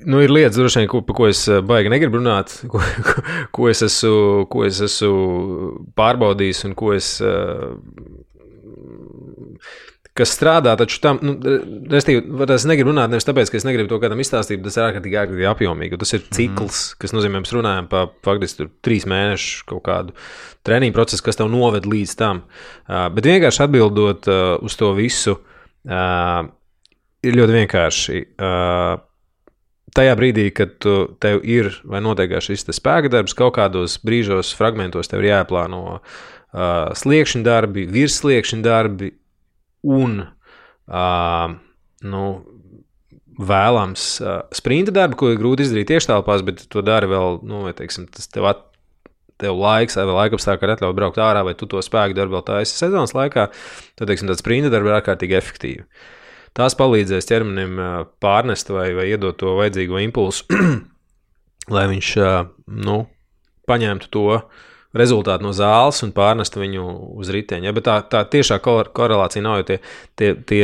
Nu, ir lietas, vien, ko, par ko es baigi negribu runāt, <laughs> ko, ko, ko, es esmu, ko es esmu pārbaudījis un ko es uh, kas strādā, taču tam, nu, restīvi, es negribu runāt nevis tāpēc, ka es negribu to kādam izstāstīt, bet tas ir ārkārtīgi, ārkārtīgi apjomīgi. Tas ir mhm. cikls, mm. kas nozīmē, mēs runājam par faktiski trīs mēnešu kaut kādu treniņu procesu, kas tev noved līdz tam. Uh, bet vienkārši atbildot uh, uz to visu, uh, ir ļoti vienkārši. Uh, tajā brīdī, kad tu, tev ir vai notiek šis spēka darbs, kaut kādos brīžos, fragmentos tev ir jāplāno uh, sliekšņa darbi, virssliekšņa darbi, un uh, nu, vēlams uh, sprinta darbi, ko ir grūti izdarīt tieštelpās, bet to dari vēl, nu, vai teiksim, tas tev at, tev laiks, vai laika apstākļi atļauj braukt ārā, vai tu to spēku darbu vēl taisi sezonas laikā, tad, teiksim, tāds sprinta darbi ir ārkārtīgi efektīvi. Tās palīdzēs ķermenim pārnest vai, vai iedot to vajadzīgo impulsu, <clears throat> lai viņš, nu, paņemtu to, uh, rezultātu no zāles un pārnest viņu uz riteņa. Ja, bet tā, tā tiešā korelācija nav, jo tie, tie, tie,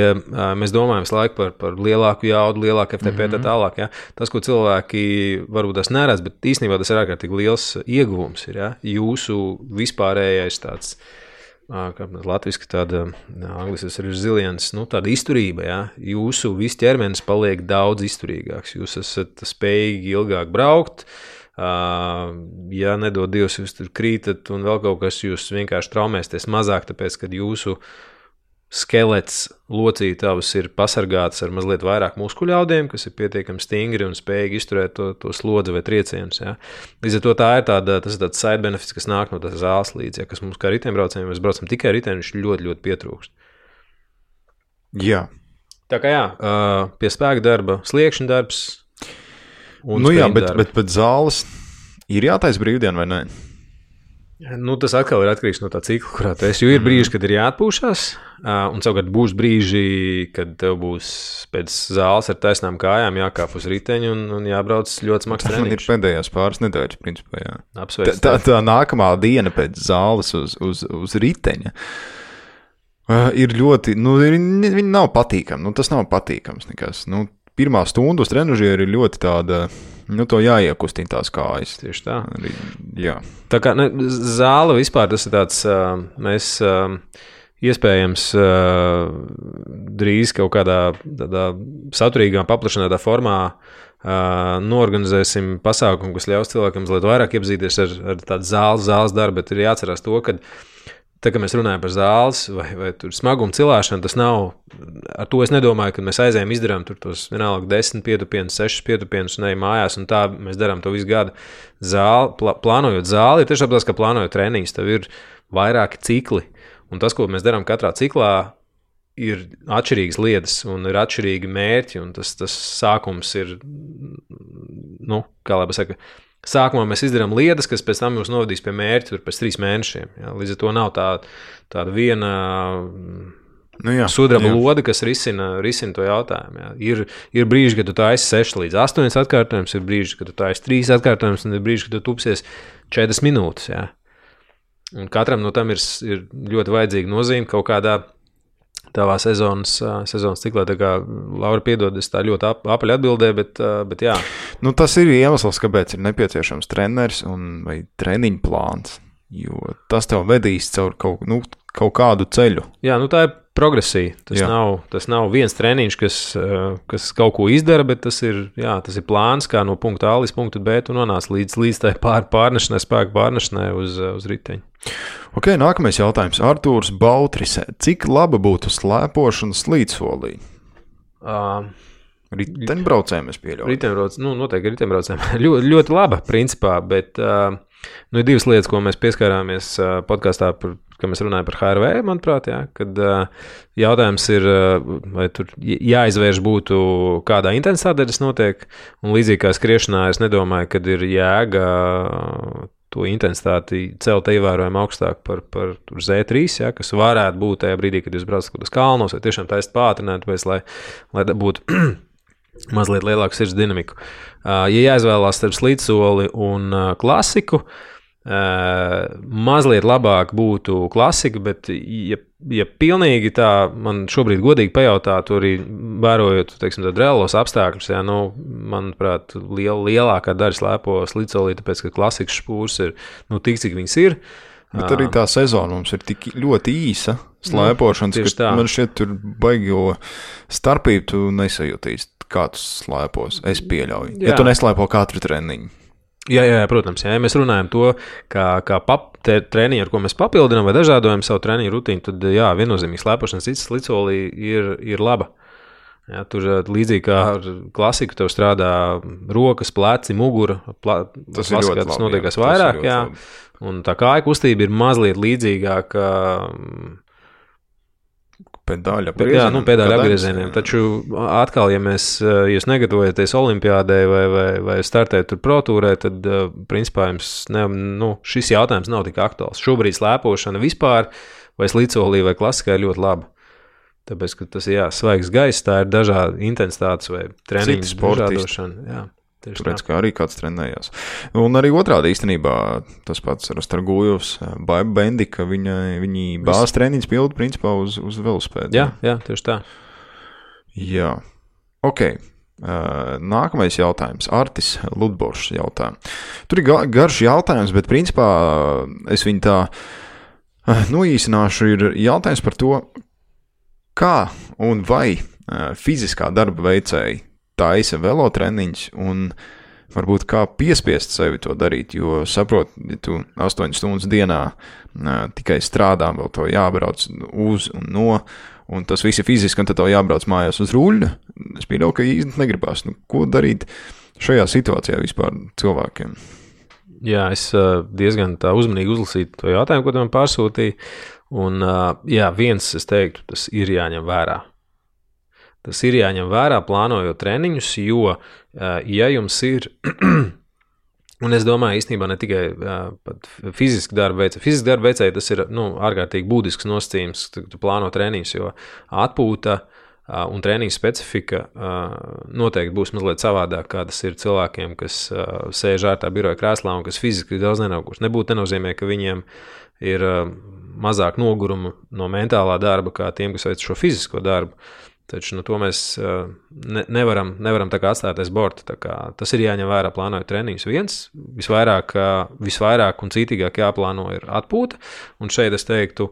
mēs domājam visu laiku par, par lielāku jaudu, lielāku FTP, mm -hmm. tā tālāk. Ja. Tas, ko cilvēki varbūt tas neredz, bet īstenībā tas ir ārkārtīgi liels ieguvums. Ir, ja. Jūsu vispārējais tāds kā latviešu tāda angļuiski ir ziliens, nu, tāda izturība. Ja? Jūsu viss ķermenis paliek daudz izturīgāks. Jūs esat spējīgi ilgāk braukt. Ja nedod Dievs, jūs tur krītat un vēl kaut kas, jūs vienkārši traumēsieties mazāk, tāpēc, ka jūsu skelets, locītavs ir pasargāts ar mazliet vairāk muskuļaudiem, kas ir pietiekami stingri un spējīgi izturēt to, to slodzi vai triecienus. Ja. Līdz ar to tā ir tāda, tas ir tāds side benefits, kas nāk no tās zāles līdzi, ja, kas mums kā riteņbraucējiem, mēs braucam tikai riteņu, viņš ļoti, ļoti pietrūkst. Jā. Tā kā jā, pie spēka darba, sliekšņa darbs. Nu jā, bet, bet, bet zāles ir jātaisa brīvdiena vai nē? Nu, tas atkal ir atkarīgs no tā cikla, kurā tu esi. Jo ir mhm. brīži, kad ir jāatpūšas, un savukārt būs brīži, kad tev būs pēc zāles ar taisnām kājām jākāp uz riteņa un, un jābrauc ļoti smags treniņš. Man ir pēdējās pāris nedēļas, principā. Jā. Apsveic. Tā, tā, tā nākamā diena pēc zāles uz, uz, uz riteņa. Uh, ir ļoti, nu, ir, viņi nav patīkami. Nu, tas nav patīkams nekas. Nu, pirmā stunda uz trenižera ir ļoti tāda. Nu, to jāiekustina tās kājas. Tieši tā. Arī, jā. Tā kā ne, zāle vispār tas ir tāds, mēs iespējams drīz kaut kādā tādā saturīgā, paplašinātā formā norganizēsim pasākumu, kas ļaus cilvēkam mazliet vairāk iepazīties ar, ar tādu zāles, zāles darbu, bet ir jāatcerās to, ka Tā kā mēs runājam par zāles vai, vai smagumu cilāšanu, tas nav. Ar to es nedomāju, ka mēs aizējām, izdarām tos vienalga 10 pietupienus, 6 pietupienus un ejam mājās, un tā mēs darām to visu gadu. Zāli, plā, plānojot zāli, ir tieši tāpat, kā plānojot treniņus, tev ir vairāki cikli. Un tas, ko mēs darām katrā ciklā, ir atšķirīgas lietas un ir atšķirīgi mērķi. Tas, tas sākums ir, nu, kā lai pasakā Sākumā mēs izdarām lietas, kas pēc tam mūs novadīs pie mērķa pēc trīs mēnešiem. Ja? Līdz ar to nav tā, tāda viena nu jā, sudraba jā. lode, kas risina, risina to jautājumu. Ja? Ir, ir brīži, kad tu taisi 6 līdz 8 atkārtojumus, ir brīži, kad tu taisi 3 atkārtojumus, un ir brīži, kad tu tupsies 4 minūtes. Ja? Un katram no tam ir, ir ļoti vajadzīga nozīme kaut kādā tavā sezonas, sezonas ciklā. Tā kā Laura piedod, es tā ļoti ap, apaļ atbildēju, bet, bet jā. Nu, tas ir iemesls, kāpēc ir nepieciešams treneris un treniņu plāns. Jo tas tev vedīs caur kaut, nu, kaut kādu ceļu. Jā, nu tā ir progresija. Tas, jā. nav, tas nav viens treniņš, kas, kas kaut ko izdara, bet tas ir, jā, tas ir plāns, kā no punkta A līdz punktu B tu nonāc līdz, līdz tai pār, pārnešanai, spēku pārnešanai uz, uz riteņa. Ok, nākamais jautājums. Artūrs Bautris. Cik laba būtu slēpošana slīdsolī? Uh, Riteņbraucējiem es pieļauju. Riteņbraucējiem, nu, noteikti riteņbraucējiem. <laughs> ļoti, ļoti laba, principā, bet uh, nu, ir divas lietas, ko mēs pieskārāmies uh, podkāstā, kad mēs runājam par HRV, manuprāt, jā, kad uh, jautājums ir, uh, vai tur jāizvērš būtu, kādā intensitātē tas notiek, un līdzīgi kā skriešanā, es nedomāju, ka ir jēga to intensitāti celt ievērojami augstāk par, par Z3, ja, kas varētu būt tajā brīdī, kad jūs braucat kaut kādos kalnos, vai tiešām taisat pātrināt, vai lai, lai būtu <clears throat> mazliet lielāku sirds dinamiku. Ja jāizvēlās starp slīdsoli un klasiku, mazliet labāk būtu klasika, bet, ja, ja pilnīgi tā man šobrīd godīgi pajautātu, arī vērojot, teiksim, reālos apstākļus, jā, nu, manuprāt, liel, lielākā daļa slēpo slīdsolī, tāpēc, ka klasikas špūrs ir, nu, tik, cik viņas ir. Bet arī tā sezona mums ir tik ļoti īsa. Slēpošanas, nu, ka man šķiet, tur baigo starpību tu nesajūtīsi, kā tu slēpos. Es pieļauju. Jā. Ja tu neslēpo katru treniņu. Jā, jā, protams, jā. ja mēs runājam to, kā, kā pap, treniņu, ar ko mēs papildinām vai dažādojam savu treniņu rutīnu, tad jā, viennozīmīgi slēpošanas līdzsolī ir, ir laba. Jā, tur līdzīgi kā ar klasiku, tev strādā rokas, pleci, mugura. Pla, tas ir ļoti tas notiekās vairāk, jā. Un tā kāja kustība ir mazliet līdzīgāka pedāļa apgriezieniem. Jā, nu, pedāļa apgriezieniem. Taču atkal, ja mēs, ja jūs negatavojaties olimpiādē vai, vai, vai startēt tur protūrē, tad, principā, jums ne, nu, šis jautājums nav tik aktuāls. Šobrīd slēpošana vispār vai slīcolī vai klasikā ir ļoti laba. Tāpēc, ka tas ir jā, svaigs gaiss, tā ir dažāda intensitātes vai treniņu sportošana. Tieši Tur redz, kā arī kāds trenējās. Un arī otrādi īstenībā tas pats ar Stargujus, Baiba Bendika, viņa, viņi bāzes treniņus pilda principā uz, uz velospēdu. Jā, jā, tieši tā. Jā, ok. Uh, nākamais jautājums. Artis Ludbošs jautā. Tur ir garš jautājums, bet principā es viņu tā Nu, īsināšu, ir jautājums par to, kā un vai fiziskā darba veicēji taisa velotreniņus un varbūt kā piespiest sevi to darīt. Jo saprotu, ja tu 8 stundas dienā tikai strādā, vēl to jābrauc uz un no. Un tas viss ir fiziski, un tad tev jābrauc mājās uz rūļa. Es pieņemu, ka īstenībā negribās. Nu, ko darīt šajā situācijā vispār cilvēkiem? Jā, es diezgan uzmanīgi uzlasīju to jautājumu, ko tu man pārsūtīji. Un, jā, viens, es teiktu, tas ir jāņem vērā. Tas ir jāņem vērā, plānojot treniņus, jo, ja jums ir, <clears throat> un es domāju, īstenībā ne tikai fiziski darba veicēji, fiziski darba veicēji tas ir nu, ārkārtīgi būtisks nosacījums, kad plāno treniņus, jo atpūta un treniņa specifika noteikti būs mazliet savādāk, kā tas ir cilvēkiem, kas sēž ārā biroja krēslā un kas fiziski daudz nenaukuši. Nebūtu nenozīmē, ka viņiem ir mazāk noguruma no mentālā darba, kā tiem, kas veic šo fizisko darbu. Taču nu, to mēs ne, nevaram, nevaram atstāt aiz borta. Tas ir jāņem vērā, plānojot treniņus. Viens visvairāk, visvairāk un cītīgāk jāplāno ir atpūta. Un šeit es teiktu,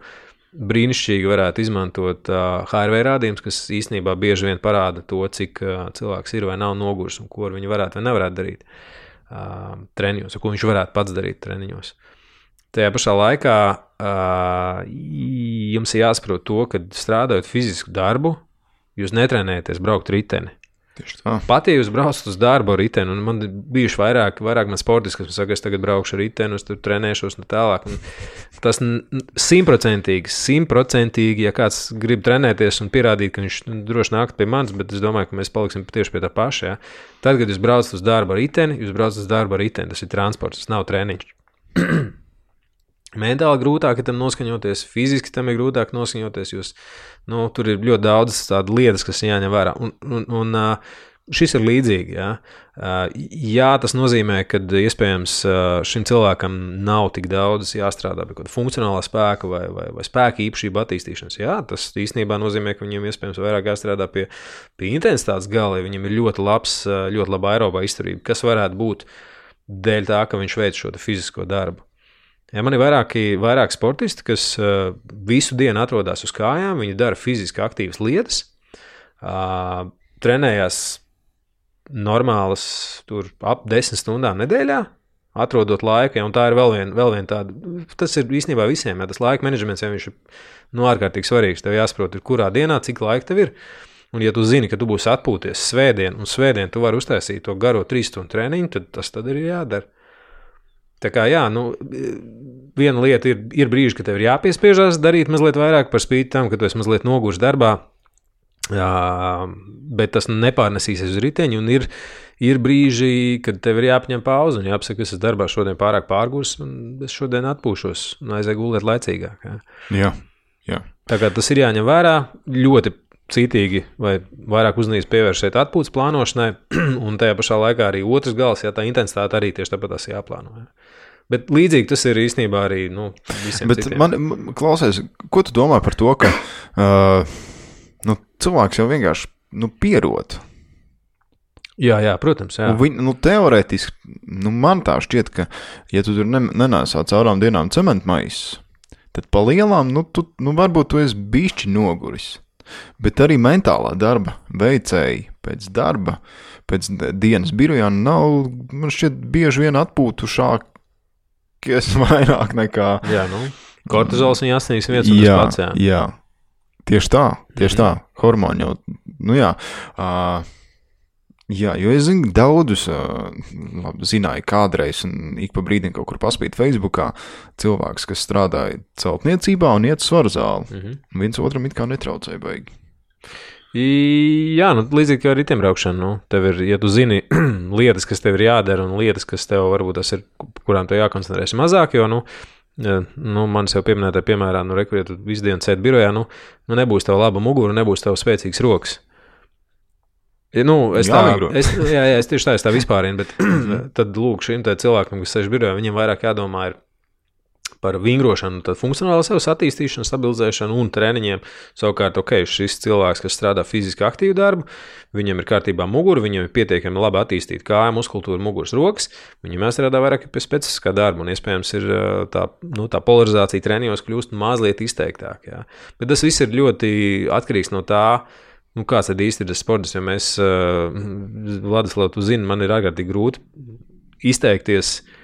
brīnišķīgi varētu izmantot HRV rādījumus, kas īstenībā bieži vien parāda to, cik cilvēks ir vai nav noguris un ko viņi varētu vai nevarētu darīt treniņos, ko viņš varētu pats darīt treniņos. Tajā pašā laikā jums ir jāsaprot to, ka strādājot fizisku darbu, jūs netrenējaties braukt riteni. Pat ja jūs braucat uz darbu ar riteni, un man bijuši vairāk, vairāk man sportisti, kas saka, es tagad braukšu ar riteni, es tur trenēšos un tālāk. Un tas simtprocentīgi, simtprocentīgi, ja kāds grib trenēties un pierādīt, ka viņš droši nāk pie manis, bet es domāju, ka mēs paliksim tieši pie tā paša. Ja? Tad, kad jūs braucat uz darbu ar riteni, jūs braucat uz darbu ar riteni, tas ir transports, tas nav treniņš. <clears throat> Mentāli grūtāk ir tam noskaņoties, fiziski tam ir grūtāk noskaņoties, jo nu, tur ir ļoti daudz tādu lietas, kas jāņem vērā. Un, un, un šis ir līdzīgi. Jā. jā, tas nozīmē, ka iespējams šim cilvēkam nav tik daudz jāstrādā pie kaut kāda funkcionālā spēka vai, vai, vai spēka īpašība attīstīšanas. Jā, tas īstenībā nozīmē, ka viņam iespējams vairāk jāstrādā pie, pie intensitātes gala, ja viņam ir ļoti, labs, ļoti laba aerobā izturība, kas varētu būt dēļ tā, ka viņš veic šo fizisko darbu. Ja man ir vairāki, vairāki sportisti, kas uh, visu dienu atrodas uz kājām, viņi dara fiziski aktīvas lietas, uh, trenējās normālas, tur ap desmit stundām nedēļā, atrodot laiku, ja, tā ir vēl viena vēl vien tāda. Tas ir īstenībā visiem, ja tas laika menedžments jau ir nu, ārkārtīgi svarīgs. Tev jāsaprot, kurā dienā, cik laika tev ir. Un, ja tu zini, ka tu būsi atpūties svētdien, un svētdien tu vari uztaisīt to garo trīs stundu treniņu, tad tas tad ir jādara. Tā kā jā, nu, viena lieta ir, ir brīži, kad tev ir jāpiespiežās darīt mazliet vairāk par spīti tam, ka tu esi mazliet noguris darbā. Jā, bet tas nepārnesīsies uz riteņa, un ir, ir brīži, kad tev ir jāapņem pauze un jāapsaka, ka es esmu darbā šodien pārāk pārgurs, un es šodien atpūšos un aizēju gulēt laicīgāk. Jā. Jā, jā. Tā kā tas ir jāņem vērā ļoti citīgi vai vairāk uzmanības pievērsiet atpūtas plānošanai, <clears throat> un tajā pašā laikā arī otrs gals, ja tā intensitāte arī tieši tāpat jāplāno. Ja. Bet līdzīgi tas ir īstenībā arī nu, visiem. Bet citiem. man, klausies, ko tu domā par to, ka uh, nu, cilvēks jau vienkārši nu, pierod. Jā, jā, protams. Jā. Viņ, nu, teorētiski, nu, man tā šķiet, ka, ja tu tur ne, nenāsā caurām dienām cementmaisus, tad pa lielām, nu, tu, nu varbūt tu esi bišķi noguris bet arī mentālā darba veicēji pēc darba, pēc dienas birojā nav, man šķiet, bieži vien atpūtušākies <laughs> vairāk nekā. Jā, nu, kortizols viņa asnīs viens un jā, pats. Jā. jā, tieši tā, tieši tā, hormoni jau, nu jā. Uh, Jā, jo es zinu, daudzus labi, zināju kādreiz, un ik pa brīdim kaut kur paspīt Facebookā, cilvēks, kas strādāja celtniecībā un iet svaru zāli. Mm -hmm. Viens otram it kā netraucēja baigi. Jā, nu, līdzīgi kā ar ritembraukšanu. Nu, tev ir, ja tu zini <clears throat> lietas, kas tev ir jādara, un lietas, kas tev varbūt tas ir, kurām tev jākoncentrējas mazāk, jo, nu, nu, manis jau pieminētā piemērā, nu, rekurēt, tu visu dienu sēdi birojā, nu, nu, nebūs tev laba mugura, nebūs tev spēcīgs rokas. Nu, es, tā, es, jā, jā, es tieši tā, es tā vispārinu, bet <clears throat> tad lūk, šim cilvēkam, kas sēž birojā, viņam vairāk jādomā ir par vingrošanu, tad funkcionāli sevis attīstīšanu, stabilizēšanu un treniņiem. Savukārt, ok, šis cilvēks, kas strādā fiziski aktīvu darbu, viņam ir kārtībā mugura, viņam ir pietiekami labi attīstīta kāja, muskultūra, muguras rokas. Viņam jāstrādā vairāk pie specifiskā darba, un iespējams ir tā, nu, tā polarizācija treniņos kļūst mazliet izteiktāka. Bet tas viss ir ļoti atkarīgs no tā. Nu, kāds tad īsti ir tas sports? Jo mēs, uh, Vladislav, tu zini, man ir ārkārtīgi grūti izteikties uh,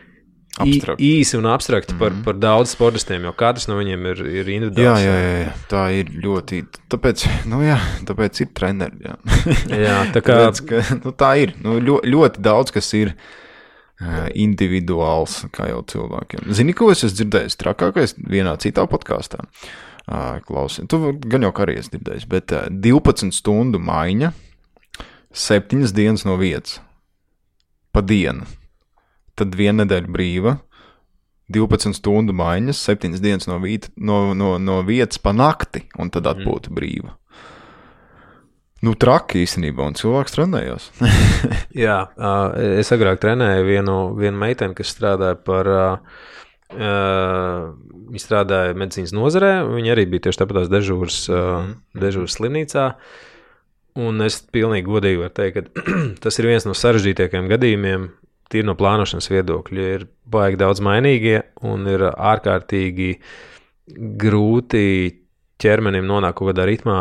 Abstrakt. īsi un abstrakti mm -hmm. par, mhm. par daudz sportistiem, jo katrs no viņiem ir, ir individuāls. Jā, jā, jā, tā ir ļoti. Tāpēc, nu jā, tāpēc ir treneri. Jā, <laughs> jā tā, kā... tāpēc, ka, nu, tā ir. Nu, ļoti, ļoti daudz kas ir uh, individuāls, kā jau cilvēkiem. Zini, ko es esmu dzirdējis trakākais vienā citā podkāstā? Uh, Klausies, tu gan jau arī esi dzirdējis, bet uh, 12 stundu maiņa, 7 dienas no vietas pa dienu tad viena nedēļa brīva, 12 stundu maiņas, 7 dienas no, vīta, no, no, no vietas pa nakti, un tad mhm. atpūta mm. brīva. Nu, traki īstenībā, un cilvēks trenējās. <laughs> Jā, es agrāk trenēju vienu, vienu meiteni, kas strādāja par. Viņa strādāja medicīnas nozarē, viņa arī bija tieši tāpat dežūras, mm. dežūras slimnīcā. Un es pilnīgi godīgi varu teikt, ka <clears throat> tas ir viens no sarežģītākajiem gadījumiem, tīri no plānošanas viedokļa, ir baigi daudz mainīgie un ir ārkārtīgi grūti ķermenim nonāk kaut kādā ritmā,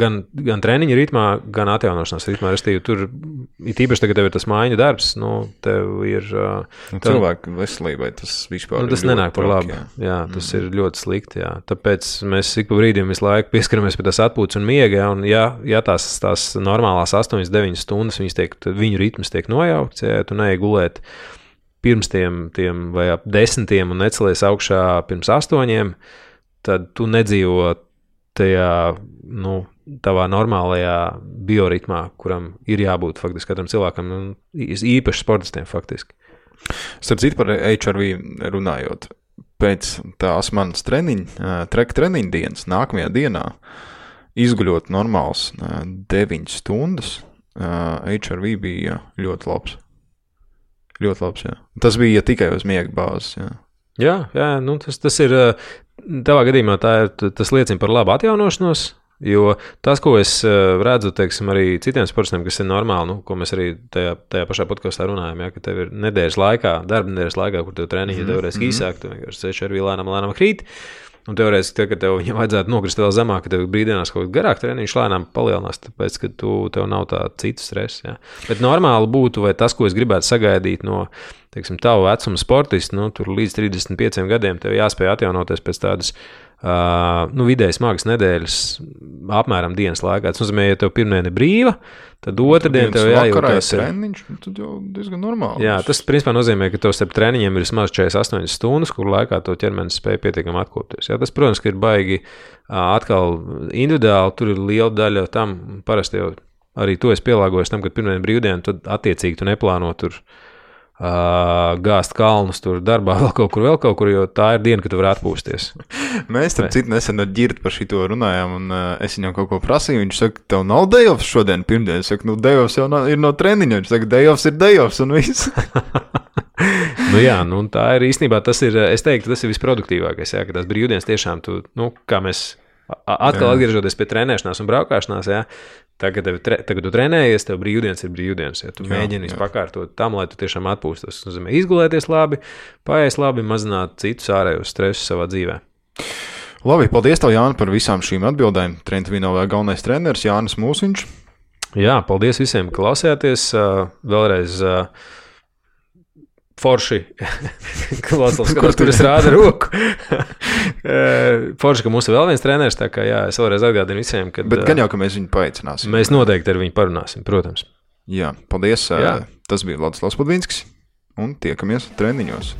gan, gan treniņa ritmā, gan atjaunošanās ritmā. Restīvi, tur ir īpaši tagad, kad ir tas mājiņu darbs, nu, tev ir. Nu, tev, cilvēku veselībai tas vispār nu, tas nenāk par labu. Jā, jā tas mm. ir ļoti slikti. Jā. Tāpēc mēs ik pa brīdim visu laiku pieskaramies pie tās atpūtas un miega. Ja, un, ja, ja tās, tās normālās 8, 9 stundas, tiek, viņu ritms tiek nojaukts, ja tu neej gulēt pirms tiem, tiem vai ap desmitiem un necelies augšā pirms astoņiem, tad tu nedzīvo tajā nu, tavā normālajā bioritmā, kuram ir jābūt faktiski katram cilvēkam, un īpaši sportistiem faktiski. Starp citu, par HRV runājot, pēc tās manas treniņa, treka treniņa dienas, nākamajā dienā, izguļot normāls 9 stundas, HRV bija ļoti labs. Ļoti labs, jā. Tas bija tikai uz miega bāzes. Jā. Jā, jā nu tas, tas ir Tavā gadījumā ir, tas liecina par labu atjaunošanos. Jo tas, ko es eh, redzu, teiksim, arī citiem sportistiem, kas ir normāli, nu, ko mēs arī tajā, tajā pašā podkāstā runājam, ja, ka tev ir nedēļas laikā, darba nedēļas laikā, kur tev treniņi mm -hmm. teorētiski mhm. īsāk, tu vienkārši sēž ar vīlēnām, lēnām krīt. Un teorētiski, tad, kad tev viņam vajadzētu nokrist vēl zemāk, tad tev brīdinās kaut kā garāk treniņš lēnām palielinās, tāpēc, ka tu, tev nav tā citu stresa. Ja. Bet normāli būtu, vai tas, ko es gribētu sagaidīt no teiksim, tavu vecumu sportistu, nu, tur līdz 35 gadiem tev jāspēj atjaunoties pēc tādas uh, nu, vidēji smagas nedēļas, apmēram dienas laikā. Tas nozīmē, ja tev pirmdiena ir brīva, tad otrdiena tev jājūtas. Treniņš, nu, tad jau diezgan normāli. Jā, tas principā nozīmē, ka tev starp treniņiem ir vismaz 48 stundas, kur laikā to ķermenis spēj pietiekami atkopties. Jā, tas, protams, ir baigi atkal individuāli, tur ir liela daļa tam parasti jau. Arī to es pielāgojos tam, ka pirmdiena brīvdiena, tad attiecīgi tu neplāno tur Uh, gāzt kalnus tur darbā, <laughs> vēl kaut kur, vēl kaut kur, jo tā ir diena, kad tu vari atpūsties. Mēs tam citu nesen ar ģirtu par šito runājām, un uh, es viņam kaut ko prasīju. Viņš saka, tev nav dejovs šodien, pirmdien. Es saku, nu, dejovs jau nav, ir no treniņa. Viņš saka, dejovs ir dejovs un viss. <laughs> nu, jā, nu, tā ir īstenībā tas ir, es teiktu, tas ir visproduktīvākais, jā, ka tās brīvdienas tiešām tu, nu, kā mēs atkal jā. atgriežoties pie trenēšanās un braukšanās, jā, Tagad, tre, tagad tu trenējies, tev brīvdienas ir brīvdienas. Ja tu jā, mēģini jā. pakārtot tam, lai tu tiešām atpūstos. Tas nozīmē izgulēties labi, paiest labi, mazināt citus ārējos stresus savā dzīvē. Labi, paldies tev, Jānis, par visām šīm atbildēm. Trenta Vinovā galvenais treneris Jānis Mūsiņš. Jā, paldies visiem, ka klausījāties. Vēlreiz forši, klausās, kur tur es rādu roku. <laughs> Eh, forši, ka mums ir vēl viens treneris, tā kā jā, es vēlreiz atgādinu visiem, ka. Bet gan jau, ka mēs viņu paaicināsim. Mēs noteikti ar viņu parunāsim, protams. Jā, paldies. Jā. Tas bija Vladislavs Padvinskis un tiekamies treniņos.